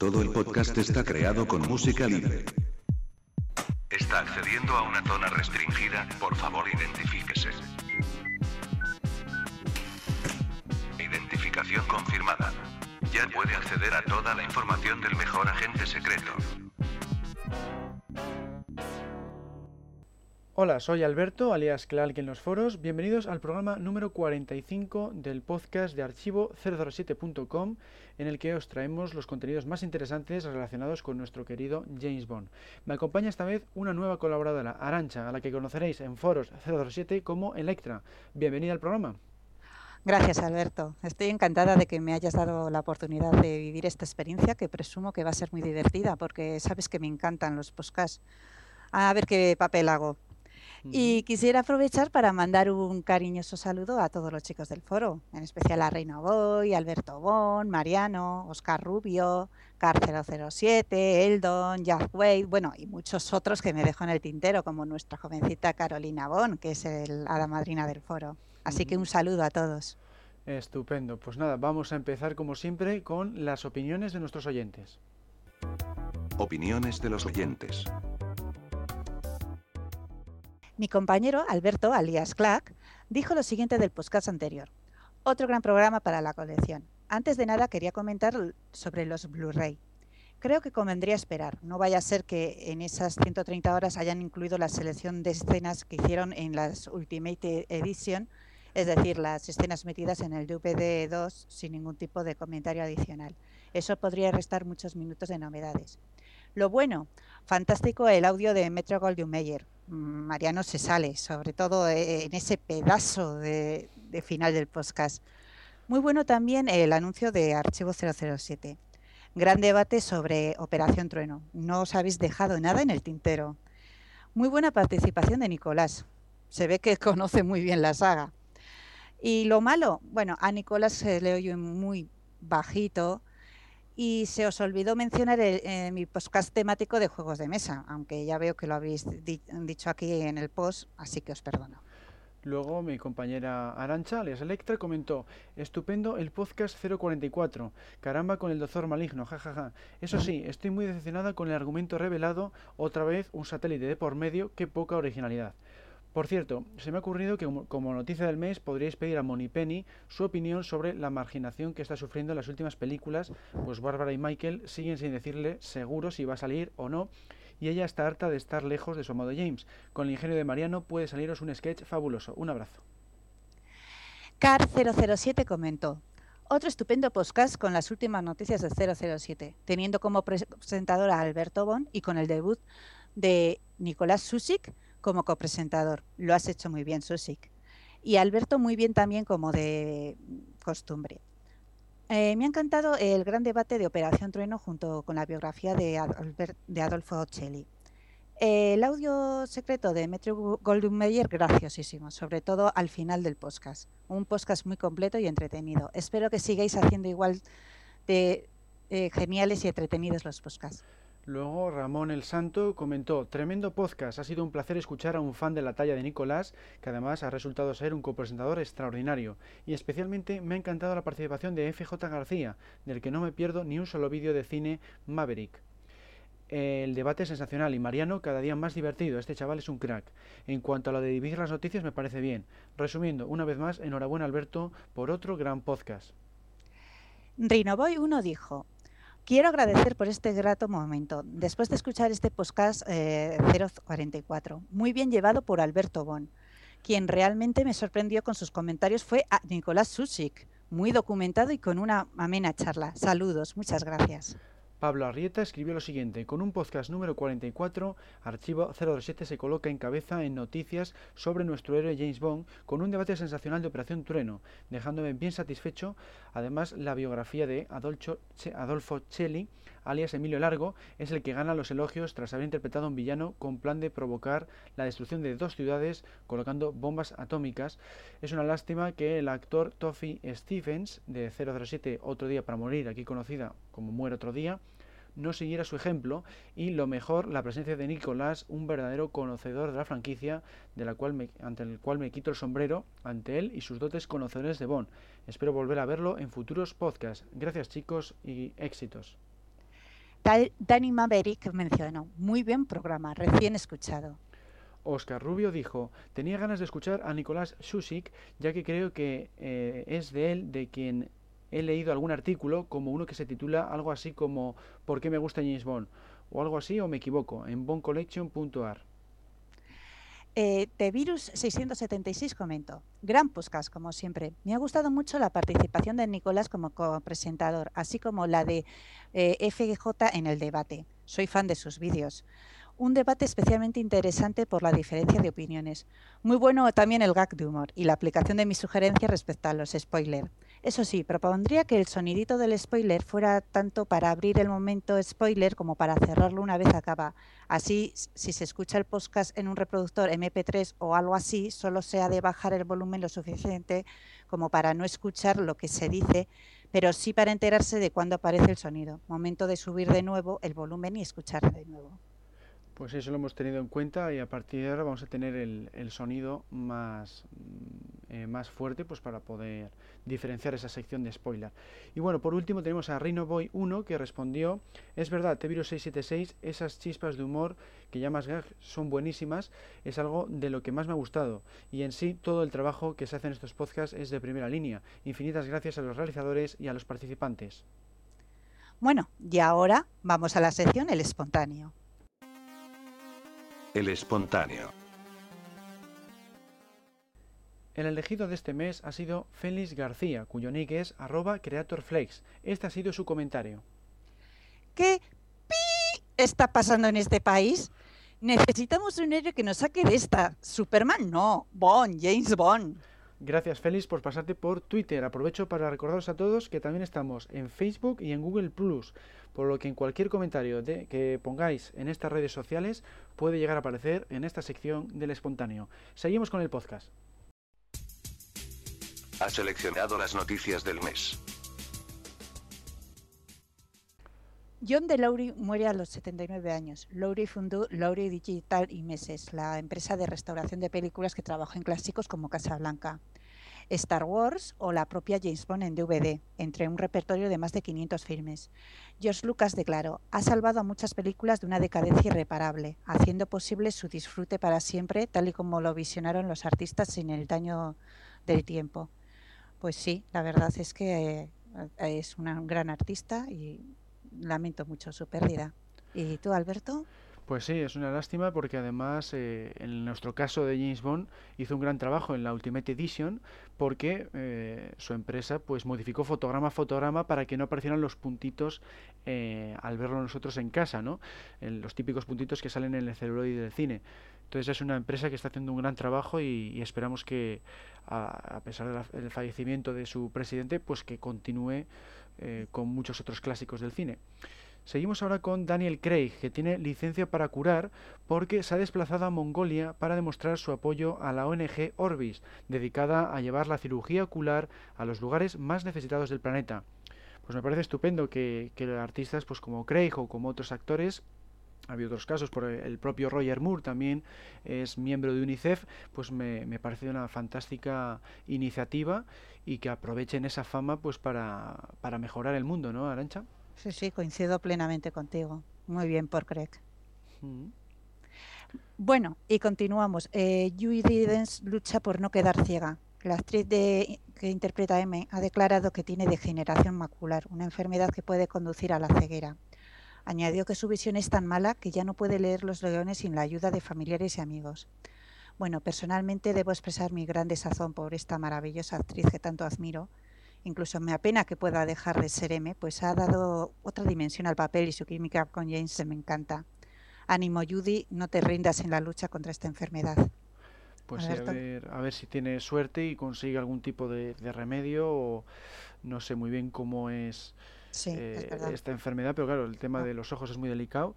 Todo el podcast está creado con música libre. Está accediendo a una zona restringida, por favor identifíquese. Identificación confirmada. Ya puede acceder a toda la información del mejor agente secreto. Hola, soy Alberto, alias Clark en los foros. Bienvenidos al programa número 45 del podcast de archivo007.com, en el que os traemos los contenidos más interesantes relacionados con nuestro querido James Bond. Me acompaña esta vez una nueva colaboradora, Arancha, a la que conoceréis en foros 007 como Electra. Bienvenida al programa. Gracias, Alberto. Estoy encantada de que me hayas dado la oportunidad de vivir esta experiencia que presumo que va a ser muy divertida porque sabes que me encantan los podcasts. A ver qué papel hago. Y quisiera aprovechar para mandar un cariñoso saludo a todos los chicos del foro, en especial a Reina Boy, Alberto Bon, Mariano, Oscar Rubio, Car007, Eldon, Jack Wade, bueno, y muchos otros que me dejo en el tintero, como nuestra jovencita Carolina Bon, que es el hada madrina del foro. Así que un saludo a todos. Estupendo. Pues nada, vamos a empezar como siempre con las opiniones de nuestros oyentes. Opiniones de los oyentes. Mi compañero Alberto, alias Clack, dijo lo siguiente del podcast anterior. Otro gran programa para la colección. Antes de nada quería comentar sobre los Blu-ray. Creo que convendría esperar. No vaya a ser que en esas 130 horas hayan incluido la selección de escenas que hicieron en las Ultimate Edition, es decir, las escenas metidas en el DVD 2 sin ningún tipo de comentario adicional. Eso podría restar muchos minutos de novedades. Lo bueno, fantástico el audio de Metro Goldwyn Mayer. Mariano se sale, sobre todo eh, en ese pedazo de, final del podcast. Muy bueno también el anuncio de Archivo 007. Gran debate sobre Operación Trueno. No os habéis dejado nada en el tintero. Muy buena participación de Nicolás. Se ve que conoce muy bien la saga. Y lo malo, bueno, a Nicolás se le oye muy bajito, y se os olvidó mencionar el, mi podcast temático de juegos de mesa, aunque ya veo que lo habéis dicho aquí en el post, así que os perdono. Luego mi compañera Arancha, alias Electra, comentó, estupendo el podcast 044, caramba con el doctor maligno, jajaja. Eso sí, estoy muy decepcionada con el argumento revelado, otra vez un satélite de por medio, qué poca originalidad. Por cierto, se me ha ocurrido que como noticia del mes podríais pedir a Moni Penny su opinión sobre la marginación que está sufriendo en las últimas películas, pues Bárbara y Michael siguen sin decirle seguro si va a salir o no, y ella está harta de estar lejos de su amado James. Con el ingenio de Mariano puede saliros un sketch fabuloso. Un abrazo. Car007 comentó, otro estupendo podcast con las últimas noticias de 007, teniendo como presentador a Alberto Bon y con el debut de Nicolás Susik como copresentador. Lo has hecho muy bien, Susik. Y Alberto muy bien también como de costumbre. Eh, me ha encantado el gran debate de Operación Trueno junto con la biografía de, Adolfo Celli. el audio secreto de Metro Goldwyn Mayer, graciosísimo, sobre todo al final del podcast. Un podcast muy completo y entretenido. Espero que sigáis haciendo igual de eh, geniales y entretenidos los podcasts. Luego Ramón el Santo comentó, tremendo podcast, ha sido un placer escuchar a un fan de la talla de Nicolás, que además ha resultado ser un copresentador extraordinario, y especialmente me ha encantado la participación de FJ García, del que no me pierdo ni un solo vídeo de cine Maverick. El debate es sensacional y Mariano cada día más divertido. Este chaval es un crack. En cuanto a lo de dividir las noticias me parece bien. Resumiendo, una vez más, enhorabuena Alberto por otro gran podcast. Rinoboy 1 dijo, Quiero agradecer por este grato momento. Después de escuchar este podcast 044, eh, muy bien llevado por Alberto Bon, quien realmente me sorprendió con sus comentarios fue a Nicolás Susik, muy documentado y con una amena charla. Saludos, muchas gracias. Pablo Arrieta escribió lo siguiente, con un podcast número 44, Archivo 007 se coloca en cabeza en noticias sobre nuestro héroe James Bond, con un debate sensacional de Operación Trueno, dejándome bien satisfecho, además la biografía de Adolfo Celli, alias Emilio Largo, es el que gana los elogios tras haber interpretado a un villano con plan de provocar la destrucción de dos ciudades colocando bombas atómicas. Es una lástima que el actor Toffy Stephens, de 007 Otro Día para Morir, aquí conocida como Muere Otro Día, no siguiera su ejemplo y lo mejor la presencia de Nicolás, un verdadero conocedor de la franquicia de la cual ante el cual me quito el sombrero ante él y sus dotes conocedores de Bond. Espero volver a verlo en futuros podcasts. Gracias chicos y éxitos. Danny Maverick mencionó, muy bien programa, recién escuchado. Oscar Rubio dijo, tenía ganas de escuchar a Nicolás Susik, ya que creo que eh, es de él de quien he leído algún artículo, como uno que se titula algo así como ¿Por qué me gusta James Bond? o algo así, o me equivoco, en bondcollection.ar. Eh, Virus 676 comentó, gran podcast como siempre. Me ha gustado mucho la participación de Nicolás como presentador, así como la de eh, FJ en el debate. Soy fan de sus vídeos. Un debate especialmente interesante por la diferencia de opiniones. Muy bueno también el gag de humor y la aplicación de mis sugerencias respecto a los spoilers. Eso sí, propondría que el sonidito del spoiler fuera tanto para abrir el momento spoiler como para cerrarlo una vez acaba. Así, si se escucha el podcast en un reproductor MP3 o algo así, solo sea de bajar el volumen lo suficiente como para no escuchar lo que se dice, pero sí para enterarse de cuándo aparece el sonido. Momento de subir de nuevo el volumen y escuchar de nuevo. Pues eso lo hemos tenido en cuenta y a partir de ahora vamos a tener el, sonido más, mm, eh, más fuerte pues para poder diferenciar esa sección de spoiler. Y bueno, por último tenemos a Boy 1 que respondió, es verdad, T-Virus 676, esas chispas de humor que llamas gag son buenísimas, es algo de lo que más me ha gustado. Y en sí todo el trabajo que se hace en estos podcasts es de primera línea. Infinitas gracias a los realizadores y a los participantes. Bueno, y ahora vamos a la sección El espontáneo. El espontáneo. El elegido de este mes ha sido Félix García, cuyo nick es arroba creatorflex. Este ha sido su comentario. ¿Qué pi está pasando en este país? Necesitamos un héroe que nos saque de esta. Superman no, Bond, James Bond. Gracias Félix por pasarte por Twitter. Aprovecho para recordaros a todos que también estamos en Facebook y en Google Plus por lo que en cualquier comentario que pongáis en estas redes sociales puede llegar a aparecer en esta sección del espontáneo. Seguimos con el podcast. Ha seleccionado las noticias del mes. John de Lowry muere a los 79 años. Lowry fundó Lowry Digital y Meses, la empresa de restauración de películas que trabajó en clásicos como Casablanca. Star Wars o la propia James Bond en DVD, entre un repertorio de más de 500 filmes. George Lucas declaró, ha salvado a muchas películas de una decadencia irreparable, haciendo posible su disfrute para siempre, tal y como lo visionaron los artistas sin el daño del tiempo. Pues sí, la verdad es que eh, es un gran artista y lamento mucho su pérdida. ¿Y tú, Alberto? Pues sí, es una lástima porque además eh, en nuestro caso de James Bond hizo un gran trabajo en la Ultimate Edition porque eh, su empresa pues modificó fotograma a fotograma para que no aparecieran los puntitos eh, al verlo nosotros en casa, ¿no? los típicos puntitos que salen en el celuloide del cine. Entonces es una empresa que está haciendo un gran trabajo y, esperamos que a, pesar del fallecimiento de su presidente pues que continúe con muchos otros clásicos del cine. Seguimos ahora con Daniel Craig, que tiene licencia para curar porque se ha desplazado a Mongolia para demostrar su apoyo a la ONG Orbis, dedicada a llevar la cirugía ocular a los lugares más necesitados del planeta. Pues me parece estupendo que, artistas pues como Craig o como otros actores ha habido otros casos, por el propio Roger Moore también es miembro de UNICEF, pues me, me, parece una fantástica iniciativa y que aprovechen esa fama pues para, para mejorar el mundo, ¿no, Arancha? Sí, sí, coincido plenamente contigo. Muy bien por Craig. Mm. Bueno, y continuamos. Eh, Yui lucha por no quedar ciega. La actriz de, que interpreta a M ha declarado que tiene degeneración macular, una enfermedad que puede conducir a la ceguera. Añadió que su visión es tan mala que ya no puede leer los leones sin la ayuda de familiares y amigos. Bueno, personalmente debo expresar mi gran desazón por esta maravillosa actriz que tanto admiro incluso me apena que pueda dejar de ser M, pues ha dado otra dimensión al papel y su química con James se me encanta. Ánimo, Judy, no te rindas en la lucha contra esta enfermedad. Pues a, ver, a ver, si tiene suerte y consigue algún tipo de, remedio o no sé muy bien cómo es, eh, esta enfermedad, pero claro, el tema ah. de los ojos es muy delicado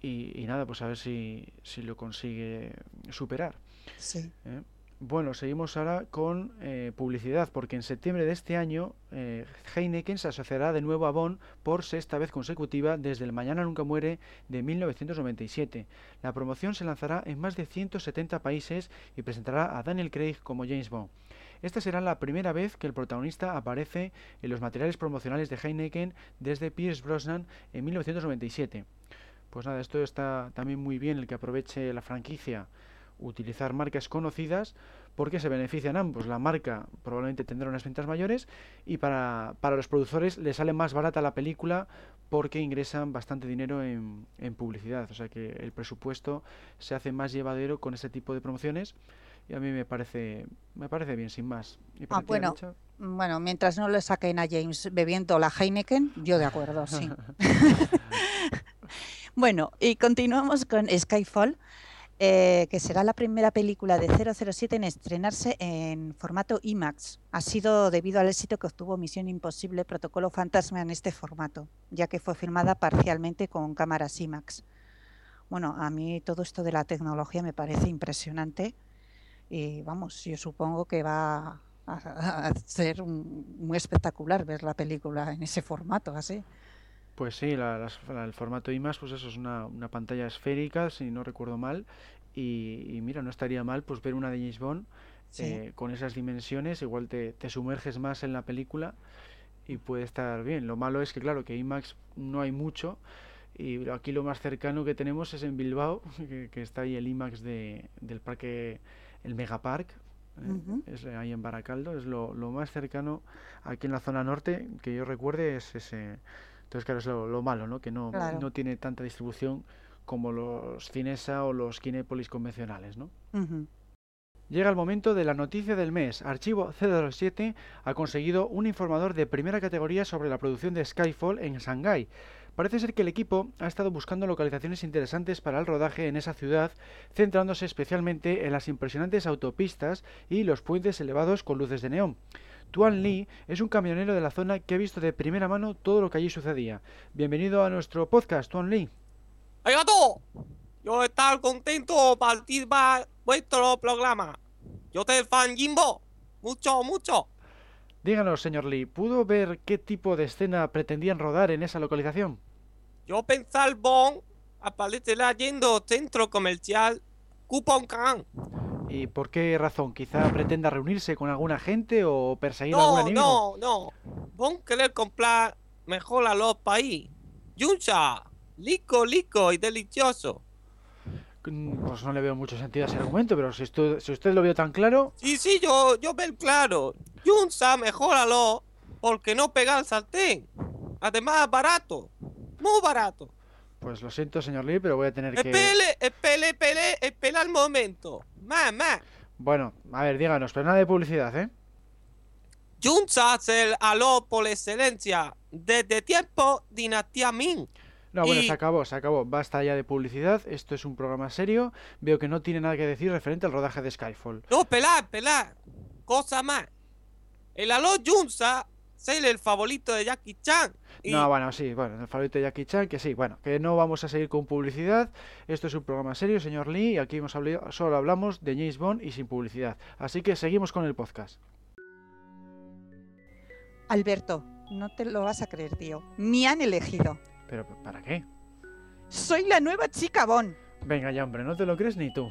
y, nada, pues a ver si, si lo consigue superar. Sí. ¿Eh? Bueno, seguimos ahora con eh, publicidad, porque en septiembre de este año eh, Heineken se asociará de nuevo a Bonn por sexta vez consecutiva desde el Mañana Nunca Muere de 1997. La promoción se lanzará en más de 170 países y presentará a Daniel Craig como James Bond. Esta será la primera vez que el protagonista aparece en los materiales promocionales de Heineken desde Pierce Brosnan en 1997. Pues nada, esto está también muy bien el que aproveche la franquicia utilizar marcas conocidas porque se benefician ambos. La marca probablemente tendrá unas ventas mayores y para, para los productores les sale más barata la película porque ingresan bastante dinero en, en, publicidad. O sea que el presupuesto se hace más llevadero con este tipo de promociones y a mí me parece me parece bien, sin más. Ah, bueno, bueno, mientras no le saquen a James bebiendo la Heineken, yo de acuerdo, sí. bueno, y continuamos con Skyfall. Eh, que será la primera película de 007 en estrenarse en formato IMAX. Ha sido debido al éxito que obtuvo Misión Imposible Protocolo Fantasma en este formato, ya que fue filmada parcialmente con cámaras IMAX. Bueno, a mí todo esto de la tecnología me parece impresionante y vamos, yo supongo que va a, ser muy espectacular ver la película en ese formato, así. Pues sí, el formato IMAX, pues eso es una, una, pantalla esférica, si no recuerdo mal, y, mira, no estaría mal pues ver una de James Bond eh, con esas dimensiones, igual te, te, sumerges más en la película y puede estar bien. Lo malo es que claro, que IMAX no hay mucho, y aquí lo más cercano que tenemos es en Bilbao, que, está ahí el IMAX de, del parque, el Megapark, eh, es ahí en Baracaldo, es lo, lo, más cercano aquí en la zona norte que yo recuerde es ese entonces, claro, es lo, malo, ¿no? Que no, no tiene tanta distribución como los Cinesa o los Kinépolis convencionales, ¿no? Llega el momento de la noticia del mes. Archivo 007 ha conseguido un informador de primera categoría sobre la producción de Skyfall en Shanghái. Parece ser que el equipo ha estado buscando localizaciones interesantes para el rodaje en esa ciudad, centrándose especialmente en las impresionantes autopistas y los puentes elevados con luces de neón. Tuan Lee es un camionero de la zona que ha visto de primera mano todo lo que allí sucedía. Bienvenido a nuestro podcast, Tuan Lee. ¡Arigato! Yo estoy contento participar vuestro programa. Yo te fan Jimbo. Mucho, mucho. Díganos, señor Lee, ¿pudo ver qué tipo de escena pretendían rodar en esa localización? Yo pensar bon aparecerá yendo centro comercial Coupon Can. ¿Y por qué razón? ¿Quizá pretenda reunirse con alguna gente o perseguir a algún enemigo? No, no, Von querer comprar mejor a los país. Yuncha, lico, lico y delicioso. Mm, pues no le veo mucho sentido a ese argumento, pero si usted, si usted lo vio tan claro... Sí, sí, yo, yo veo claro. Yuncha, mejoralo porque no pega el sartén. Además, barato. Muy barato. Pues lo siento, señor Lee, pero voy a tener que... Espele, espele, espele, espela el momento. Mamá. Bueno, a ver, díganos, pero nada de publicidad, ¿eh? Junta el aló por excelencia desde tiempo dinastía Ming. No, bueno, se acabó, se acabó. Basta ya de publicidad. Esto es un programa serio. Veo que no tiene nada que decir referente al rodaje de Skyfall. No, pelar, pelar. Cosa más. El aló Junta es el favorito de Jackie Chan. No, bueno, sí, bueno, el favorito de Jackie Chan, que sí, bueno, que no vamos a seguir con publicidad. Esto es un programa serio, señor Lee, y aquí hemos hablado, solo hablamos de James Bond y sin publicidad. Así que seguimos con el podcast. Alberto, no te lo vas a creer, tío. Me han elegido. ¿Pero para qué? Soy la nueva chica Bond. Venga ya, hombre, no te lo crees ni tú.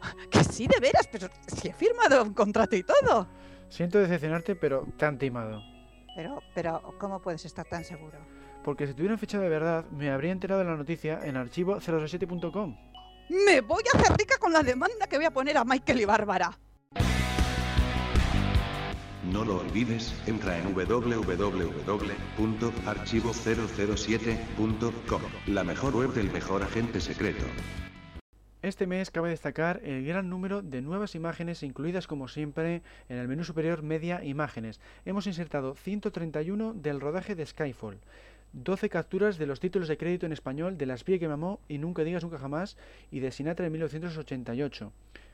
Que sí, de veras, pero si he firmado un contrato y todo. Siento decepcionarte, pero te han timado. Pero, pero, ¿cómo puedes estar tan seguro? Porque si tuviera fecha de verdad, me habría enterado de la noticia en archivo 027.com. Me voy a hacer rica con la demanda que voy a poner a Michael y Bárbara. No lo olvides, entra en www.archivo007.com, la mejor web del mejor agente secreto. Este mes cabe destacar el gran número de nuevas imágenes incluidas como siempre en el menú superior Media Imágenes. Hemos insertado 131 del rodaje de Skyfall, 12 capturas de los títulos de crédito en español de Las Pie que mamó y Nunca digas nunca jamás y de Sinatra en 1988.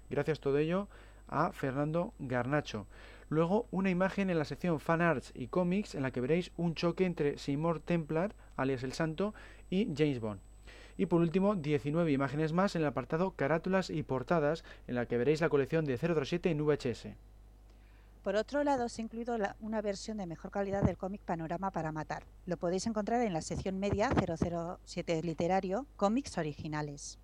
Gracias todo ello a Fernando Garnacho. Luego una imagen en la sección Fan Arts y Comics en la que veréis un choque entre Seymour Templar, alias el Santo, y James Bond. Y por último, 19 imágenes más en el apartado Carátulas y Portadas, en la que veréis la colección de 007 en VHS. Por otro lado, se ha incluido una versión de mejor calidad del cómic Panorama para Matar. Lo podéis encontrar en la sección media 007 literario, cómics originales.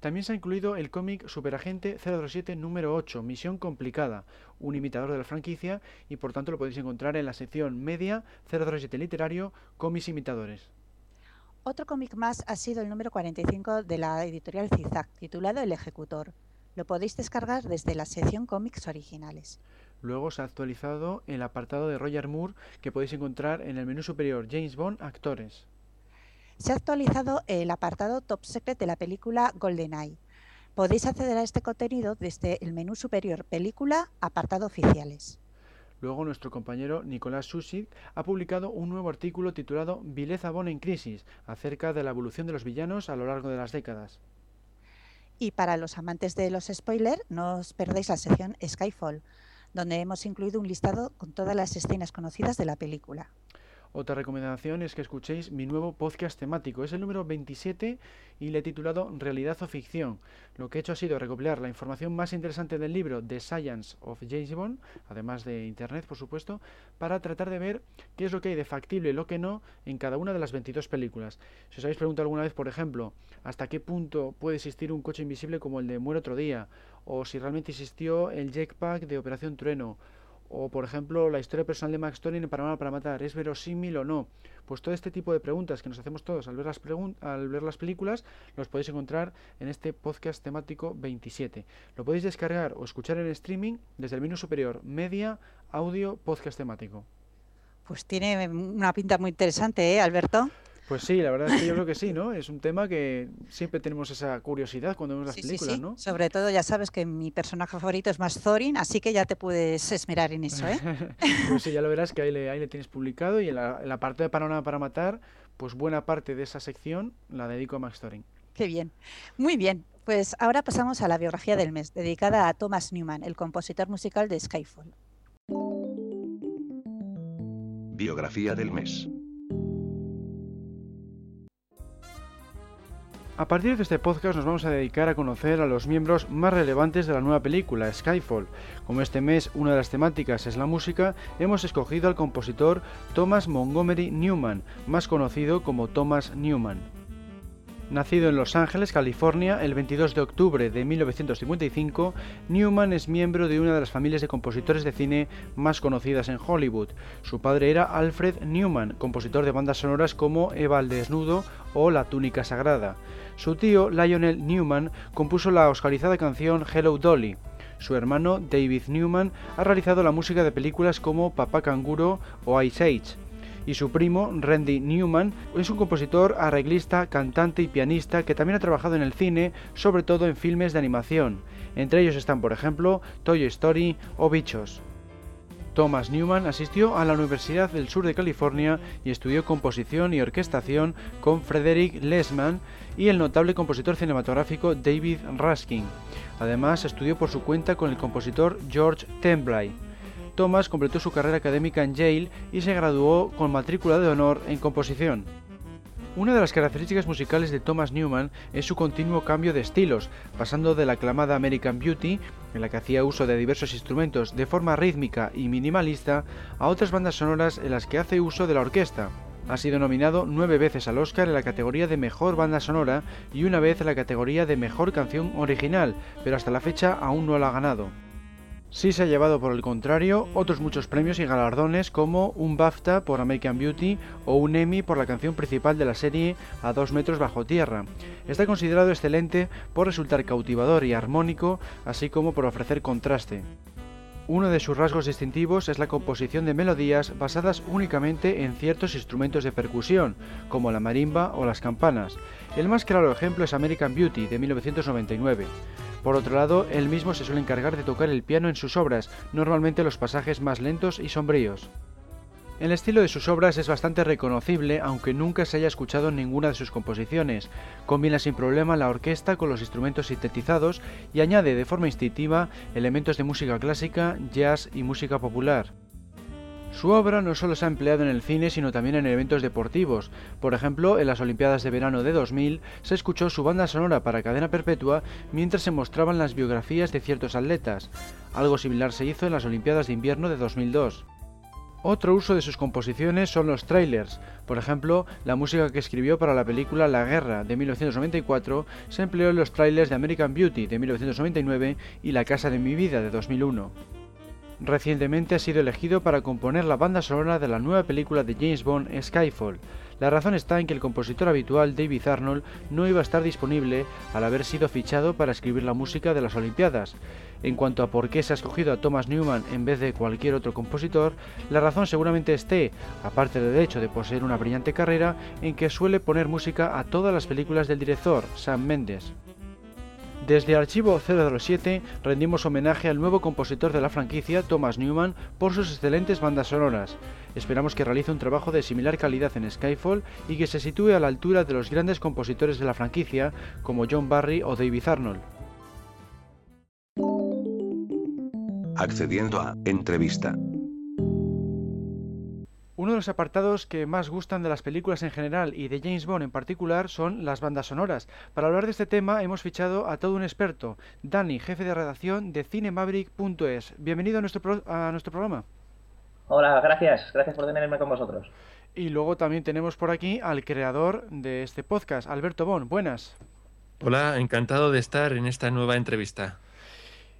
También se ha incluido el cómic Superagente 007 número 8, Misión Complicada, un imitador de la franquicia y por tanto lo podéis encontrar en la sección media 007 literario, cómics imitadores. Otro cómic más ha sido el número 45 de la editorial Zigzag, titulado El Ejecutor. Lo podéis descargar desde la sección cómics originales. Luego se ha actualizado el apartado de Roger Moore que podéis encontrar en el menú superior James Bond Actores. Se ha actualizado el apartado Top Secret de la película GoldenEye. Podéis acceder a este contenido desde el menú superior Película, apartado Oficiales. Luego nuestro compañero Nicolás Susi ha publicado un nuevo artículo titulado Vileza Bond en crisis, acerca de la evolución de los villanos a lo largo de las décadas. Y para los amantes de los spoilers, no os perdáis la sección Skyfall, donde hemos incluido un listado con todas las escenas conocidas de la película. Otra recomendación es que escuchéis mi nuevo podcast temático. Es el número 27 y le he titulado Realidad o Ficción. Lo que he hecho ha sido recopilar la información más interesante del libro The Science of James Bond, además de Internet, por supuesto, para tratar de ver qué es lo que hay de factible y lo que no en cada una de las 22 películas. Si os habéis preguntado alguna vez, por ejemplo, hasta qué punto puede existir un coche invisible como el de Muere otro día, o si realmente existió el jetpack de Operación Trueno, o, por ejemplo, la historia personal de Max Turing en Paranormal para Matar, ¿es verosímil o no? Pues todo este tipo de preguntas que nos hacemos todos al ver las, al ver las películas, los podéis encontrar en este podcast temático 27. Lo podéis descargar o escuchar en streaming desde el menú superior, media, audio, podcast temático. Pues tiene una pinta muy interesante, ¿eh, Alberto? Pues sí, la verdad es que yo creo que sí, ¿no? Es un tema que siempre tenemos esa curiosidad cuando vemos las películas, ¿no? Sobre todo ya sabes que mi personaje favorito es más Thorin, así que ya te puedes esmerar en eso, ¿eh? pues sí, ya lo verás que ahí le, ahí le tienes publicado y en la, parte de Panorama para Matar, pues buena parte de esa sección la dedico a Max Thorin. Qué bien. Muy bien. Pues ahora pasamos a la biografía del mes, dedicada a Thomas Newman, el compositor musical de Skyfall. Biografía del mes. A partir de este podcast nos vamos a dedicar a conocer a los miembros más relevantes de la nueva película, Skyfall. Como este mes una de las temáticas es la música, hemos escogido al compositor Thomas Montgomery Newman, más conocido como Thomas Newman. Nacido en Los Ángeles, California, el 22 de octubre de 1955, Newman es miembro de una de las familias de compositores de cine más conocidas en Hollywood. Su padre era Alfred Newman, compositor de bandas sonoras como Eva al desnudo o La túnica sagrada. Su tío, Lionel Newman, compuso la oscarizada canción Hello Dolly. Su hermano, David Newman, ha realizado la música de películas como Papá Canguro o Ice Age. Y su primo, Randy Newman, es un compositor, arreglista, cantante y pianista que también ha trabajado en el cine, sobre todo en filmes de animación. Entre ellos están, por ejemplo, Toy Story o Bichos. Thomas Newman asistió a la Universidad del Sur de California y estudió composición y orquestación con Frederick Lesman y el notable compositor cinematográfico David Raskin. Además, estudió por su cuenta con el compositor George Temblay. Thomas completó su carrera académica en Yale y se graduó con matrícula de honor en composición. Una de las características musicales de Thomas Newman es su continuo cambio de estilos, pasando de la aclamada American Beauty, en la que hacía uso de diversos instrumentos de forma rítmica y minimalista, a otras bandas sonoras en las que hace uso de la orquesta. Ha sido nominado nueve veces al Oscar en la categoría de Mejor Banda Sonora y una vez en la categoría de Mejor Canción Original, pero hasta la fecha aún no la ha ganado. Sí se ha llevado por el contrario otros muchos premios y galardones como un BAFTA por American Beauty o un Emmy por la canción principal de la serie A dos metros bajo tierra. Está considerado excelente por resultar cautivador y armónico, así como por ofrecer contraste. Uno de sus rasgos distintivos es la composición de melodías basadas únicamente en ciertos instrumentos de percusión, como la marimba o las campanas. El más claro ejemplo es American Beauty de 1999. Por otro lado, él mismo se suele encargar de tocar el piano en sus obras, normalmente los pasajes más lentos y sombríos. El estilo de sus obras es bastante reconocible, aunque nunca se haya escuchado ninguna de sus composiciones. Combina sin problema la orquesta con los instrumentos sintetizados y añade de forma instintiva elementos de música clásica, jazz y música popular. Su obra no solo se ha empleado en el cine, sino también en eventos deportivos. Por ejemplo, en las Olimpiadas de Verano de 2000 se escuchó su banda sonora para cadena perpetua mientras se mostraban las biografías de ciertos atletas. Algo similar se hizo en las Olimpiadas de Invierno de 2002. Otro uso de sus composiciones son los trailers. Por ejemplo, la música que escribió para la película La Guerra de 1994 se empleó en los trailers de American Beauty de 1999 y La Casa de mi Vida de 2001. Recientemente ha sido elegido para componer la banda sonora de la nueva película de James Bond Skyfall. La razón está en que el compositor habitual David Arnold no iba a estar disponible al haber sido fichado para escribir la música de las Olimpiadas. En cuanto a por qué se ha escogido a Thomas Newman en vez de cualquier otro compositor, la razón seguramente esté, aparte del hecho de poseer una brillante carrera, en que suele poner música a todas las películas del director, Sam Mendes. Desde Archivo 007 rendimos homenaje al nuevo compositor de la franquicia, Thomas Newman, por sus excelentes bandas sonoras. Esperamos que realice un trabajo de similar calidad en Skyfall y que se sitúe a la altura de los grandes compositores de la franquicia, como John Barry o David Arnold. Accediendo a entrevista. Uno de los apartados que más gustan de las películas en general y de James Bond en particular son las bandas sonoras. Para hablar de este tema hemos fichado a todo un experto, Dani, jefe de redacción de cinemaverick.es. Bienvenido a nuestro, a nuestro programa. Hola, gracias. Gracias por tenerme con vosotros. Y luego también tenemos por aquí al creador de este podcast, Alberto Bon. Buenas. Hola, encantado de estar en esta nueva entrevista.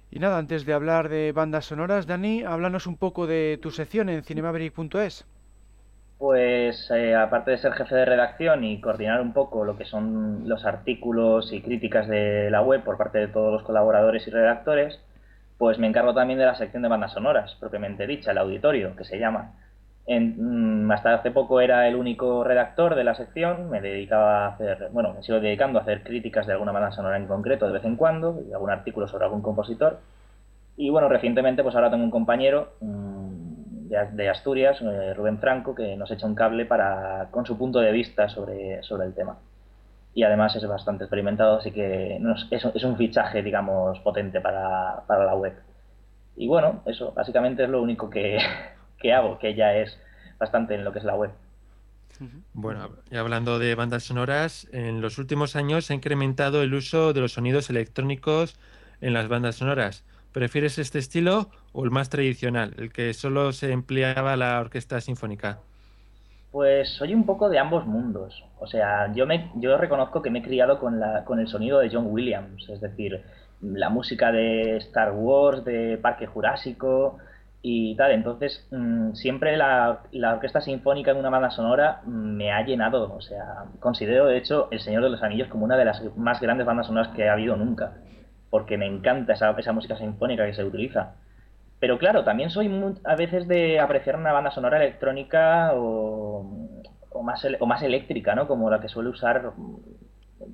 Y nada, antes de hablar de bandas sonoras, Dani, háblanos un poco de tu sección en cinemaverick.es. Pues eh, aparte de ser jefe de redacción y coordinar un poco lo que son los artículos y críticas de la web por parte de todos los colaboradores y redactores, pues me encargo también de la sección de bandas sonoras, propiamente dicha, el auditorio, que se llama. En, mm, hasta hace poco era el único redactor de la sección, me dedicaba a hacer, bueno, me sigo dedicando a hacer críticas de alguna banda sonora en concreto de vez en cuando, y algún artículo sobre algún compositor. Y bueno, recientemente pues ahora tengo un compañero, de, Asturias, eh, Rubén Franco, que nos echa un cable para, con su punto de vista sobre, sobre el tema. Y además es bastante experimentado, así que es, es, un fichaje, digamos, potente para, para, la web. Y bueno, eso básicamente es lo único que, que hago, que ya es bastante en lo que es la web. Bueno, y hablando de bandas sonoras, en los últimos años se ha incrementado el uso de los sonidos electrónicos en las bandas sonoras. ¿Prefieres este estilo o el más tradicional, el que solo se empleaba la orquesta sinfónica? Pues soy un poco de ambos mundos. O sea, yo me yo reconozco que me he criado con la con el sonido de John Williams, es decir, la música de Star Wars, de Parque Jurásico y tal. Entonces, mm, siempre la, la, orquesta sinfónica en una banda sonora me ha llenado. O sea, considero de hecho El Señor de los Anillos como una de las más grandes bandas sonoras que ha habido nunca porque me encanta esa, música sinfónica que se utiliza. Pero claro, también soy a veces de apreciar una banda sonora electrónica o, más, o más eléctrica, ¿no? Como la que suele usar,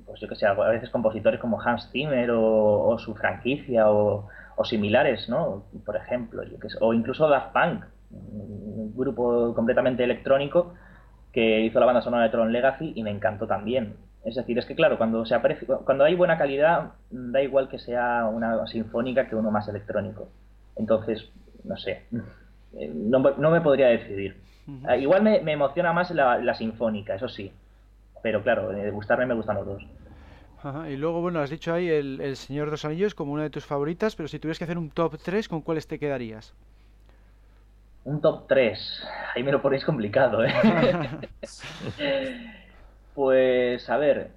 pues yo que sé, a veces compositores como Hans Zimmer o, su franquicia o, similares, ¿no? Por ejemplo, o incluso Daft Punk, un grupo completamente electrónico que hizo la banda sonora de Tron Legacy y me encantó también. Es decir, es que claro, cuando se cuando hay buena calidad, da igual que sea una sinfónica que uno más electrónico. Entonces, no sé, eh, no, me podría decidir. Ah, igual me, emociona más la, sinfónica, eso sí. Pero claro, de gustarme me gustan los dos. Y luego, bueno, has dicho ahí el, el Señor de los Anillos como una de tus favoritas, pero si tuvieras que hacer un top 3, ¿con cuáles te quedarías? Un top 3. Ahí me lo ponéis complicado, ¿eh? Pues, a ver,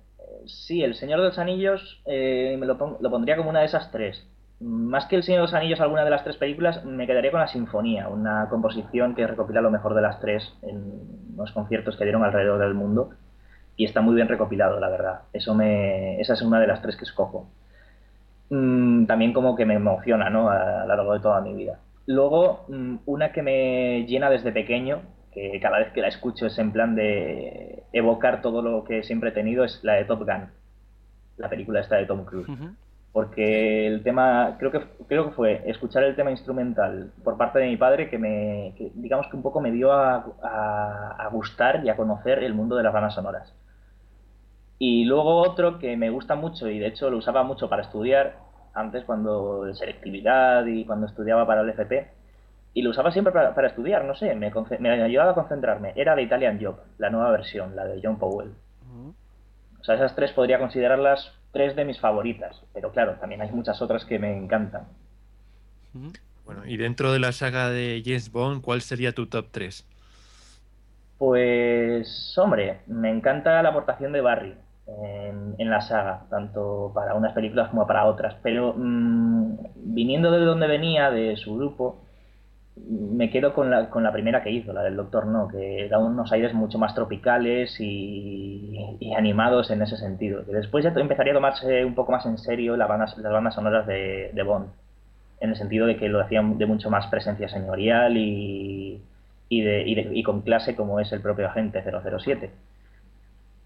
sí, El Señor de los Anillos eh, me lo, pondría como una de esas tres. Más que El Señor de los Anillos, alguna de las tres películas, me quedaría con la Sinfonía, una composición que recopila lo mejor de las tres en los conciertos que dieron alrededor del mundo. Y está muy bien recopilado, la verdad. Eso me, esa es una de las tres que escojo. Mm, también como que me emociona, ¿no? A, a lo largo de toda mi vida. Luego, mm, una que me llena desde pequeño, que cada vez que la escucho es en plan de evocar todo lo que siempre he tenido, es la de Top Gun, la película esta de Tom Cruise. Porque el tema, creo que, creo que fue escuchar el tema instrumental por parte de mi padre que me, digamos que un poco me dio a, a, gustar y a conocer el mundo de las bandas sonoras. Y luego otro que me gusta mucho y de hecho lo usaba mucho para estudiar, antes cuando selectividad y cuando estudiaba para el FP, y lo usaba siempre para, estudiar, no sé, me, me, ayudaba a concentrarme. Era de Italian Job, la nueva versión, la de John Powell. O sea, esas tres podría considerarlas tres de mis favoritas, pero claro, también hay muchas otras que me encantan. Bueno, y dentro de la saga de James Bond, ¿cuál sería tu top 3? Pues, hombre, me encanta la aportación de Barry en, la saga, tanto para unas películas como para otras, pero mm, viniendo de donde venía, de su grupo, me quedo con la, con la primera que hizo, la del Doctor No, que da unos aires mucho más tropicales y, animados en ese sentido. Que después ya empezaría a tomarse un poco más en serio las bandas, sonoras de, de Bond, en el sentido de que lo hacían de mucho más presencia señorial y, y, de, y, con clase como es el propio agente 007.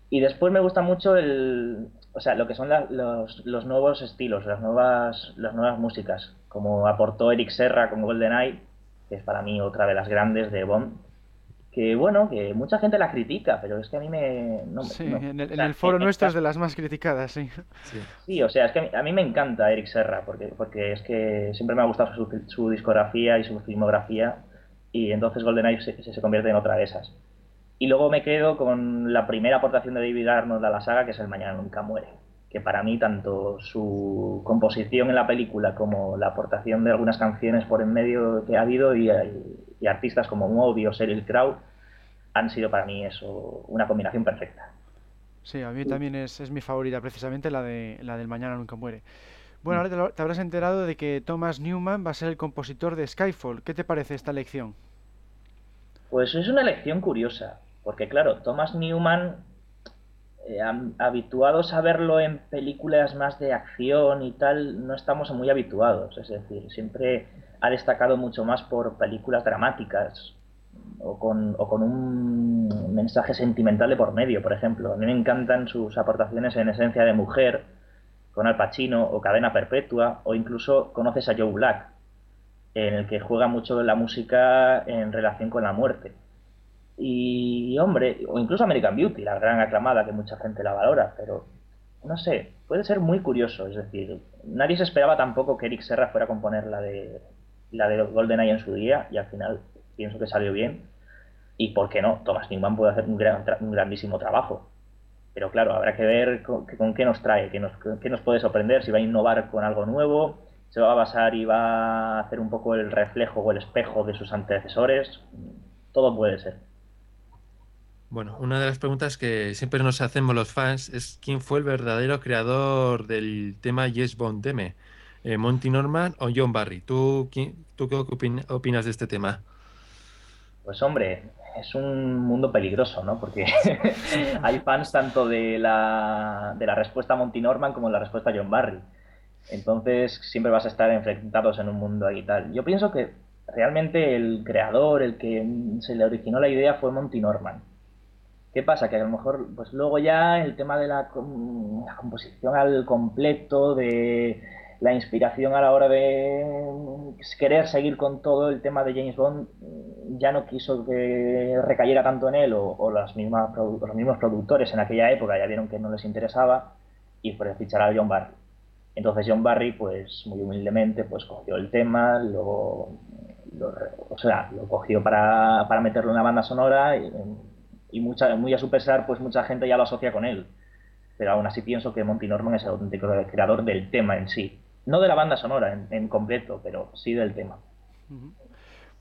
Y después me gusta mucho el, o sea, lo que son los, los, nuevos estilos, las nuevas, las nuevas músicas, como aportó Eric Serra con GoldenEye, que es para mí otra de las grandes de Bond, que bueno, que mucha gente la critica, pero es que a mí me... sí, en, el, foro nuestro es de las más criticadas, sí. sí. o sea, es que a mí, me encanta Eric Serra, porque, porque es que siempre me ha gustado su, su discografía y su filmografía, y entonces GoldenEye se, se, convierte en otra de esas. Y luego me quedo con la primera aportación de David Arnold a la saga, que es El Mañana Nunca Muere, que para mí tanto su composición en la película como la aportación de algunas canciones por en medio que ha habido y, y artistas como Moby o Sheryl Crow han sido para mí eso una combinación perfecta. Sí, a mí también es, es mi favorita, precisamente la, de, la del Mañana Nunca Muere. Bueno, ahora te, habrás enterado de que Thomas Newman va a ser el compositor de Skyfall. ¿Qué te parece esta elección? Pues es una elección curiosa, porque claro, Thomas Newman, eh, habituados a verlo en películas más de acción y tal, no estamos muy habituados. Es decir, siempre ha destacado mucho más por películas dramáticas o con, o con un mensaje sentimental de por medio, por ejemplo. A mí me encantan sus aportaciones en esencia de mujer con Al Pacino o Cadena Perpetua, o incluso conoces a Joe Black, en el que juega mucho la música en relación con la muerte. Y, hombre, o incluso American Beauty, la gran aclamada que mucha gente la valora, pero no sé, puede ser muy curioso. Es decir, nadie se esperaba tampoco que Eric Serra fuera a componer la de, la de GoldenEye en su día, y al final pienso que salió bien. Y por qué no, Thomas Newman puede hacer un, gran, un grandísimo trabajo. Pero claro, habrá que ver con, qué nos trae, qué nos, qué nos puede sorprender, si va a innovar con algo nuevo, se va a basar y va a hacer un poco el reflejo o el espejo de sus antecesores. Todo puede ser. Bueno, una de las preguntas que siempre nos hacemos los fans es quién fue el verdadero creador del tema Yes Bond Deme, eh, Monty Norman o John Barry. ¿Tú, tú qué opinas de este tema? Pues hombre, es un mundo peligroso, ¿no? Porque hay fans tanto de la, de la respuesta a Monty Norman como de la respuesta a John Barry. Entonces siempre vas a estar enfrentados en un mundo ahí y tal. Yo pienso que realmente el creador, el que se le originó la idea fue Monty Norman. ¿Qué pasa? Que a lo mejor, pues luego ya el tema de la composición al completo, de la inspiración a la hora de querer seguir con todo el tema de James Bond ya no quiso que recayera tanto en él o, las mismas, los mismos productores en aquella época ya vieron que no les interesaba y por fichar a John Barry. Entonces John Barry, pues muy humildemente, pues cogió el tema, lo, o sea, lo cogió para, para meterlo en la banda sonora y, mucha, muy a su pesar, pues mucha gente ya lo asocia con él. Pero aún así pienso que Monty Norman es el auténtico creador del tema en sí. No de la banda sonora en, completo, pero sí del tema.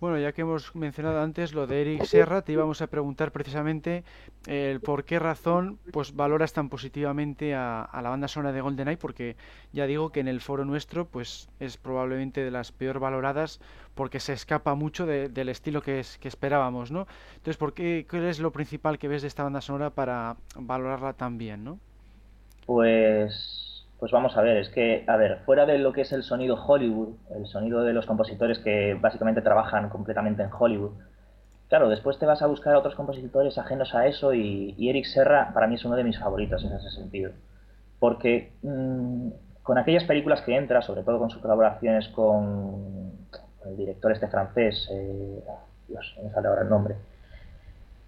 Bueno, ya que hemos mencionado antes lo de Eric Serra, te íbamos a preguntar precisamente el por qué razón pues valoras tan positivamente a, la banda sonora de GoldenEye, porque ya digo que en el foro nuestro pues es probablemente de las peor valoradas porque se escapa mucho del estilo que, es, que esperábamos, ¿no? Entonces, ¿por qué, ¿qué es lo principal que ves de esta banda sonora para valorarla tan bien, ¿no? Pues pues vamos a ver, es que, a ver, fuera de lo que es el sonido Hollywood, el sonido de los compositores que básicamente trabajan completamente en Hollywood, claro, después te vas a buscar a otros compositores ajenos a eso y, Eric Serra para mí es uno de mis favoritos en ese sentido. Porque mm, con aquellas películas que entra, sobre todo con sus colaboraciones con, el director este francés, eh, Dios, me sale ahora el nombre.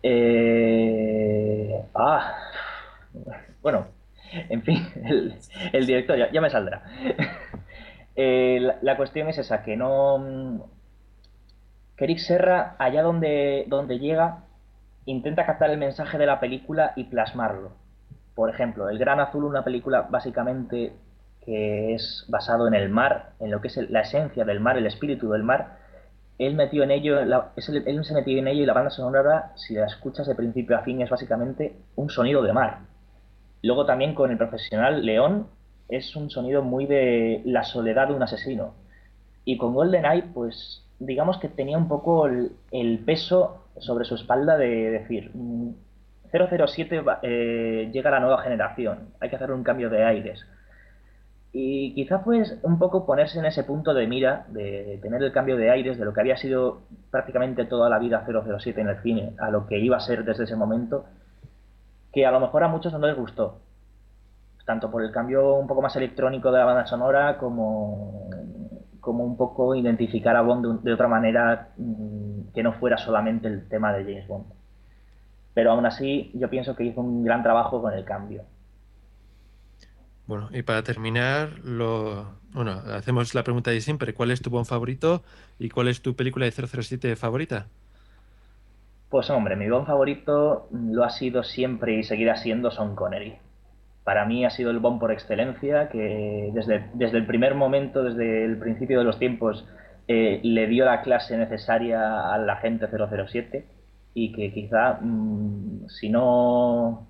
Eh, ah, bueno, en fin, el, director ya, me saldrá. Eh, la, cuestión es esa, que no... Que Serra, allá donde, donde llega, intenta captar el mensaje de la película y plasmarlo. Por ejemplo, El Gran Azul, una película básicamente que es basado en el mar, en lo que es la esencia del mar, el espíritu del mar, él metió en ello, él se metió en ello y la banda sonora, si la escuchas de principio a fin, es básicamente un sonido de mar. Luego también con el profesional León es un sonido muy de la soledad de un asesino. Y con GoldenEye, pues digamos que tenía un poco el, peso sobre su espalda de decir, 007 mm, eh, llega a la nueva generación, hay que hacer un cambio de aires. Y quizá pues un poco ponerse en ese punto de mira, de tener el cambio de aires de lo que había sido prácticamente toda la vida 007 en el cine, a lo que iba a ser desde ese momento, que a lo mejor a muchos no les gustó. Tanto por el cambio un poco más electrónico de la banda sonora como, como un poco identificar a Bond de, otra manera mm, que no fuera solamente el tema de James Bond. Pero aún así yo pienso que hizo un gran trabajo con el cambio. Bueno, y para terminar, lo, bueno, hacemos la pregunta de siempre. ¿Cuál es tu buen favorito y cuál es tu película de 007 favorita? Pues hombre, mi buen favorito lo ha sido siempre y seguirá siendo Sean Connery. Para mí ha sido el Bond por excelencia, que desde, desde el primer momento, desde el principio de los tiempos, eh, le dio la clase necesaria a la gente 007 y que quizá, mm, si no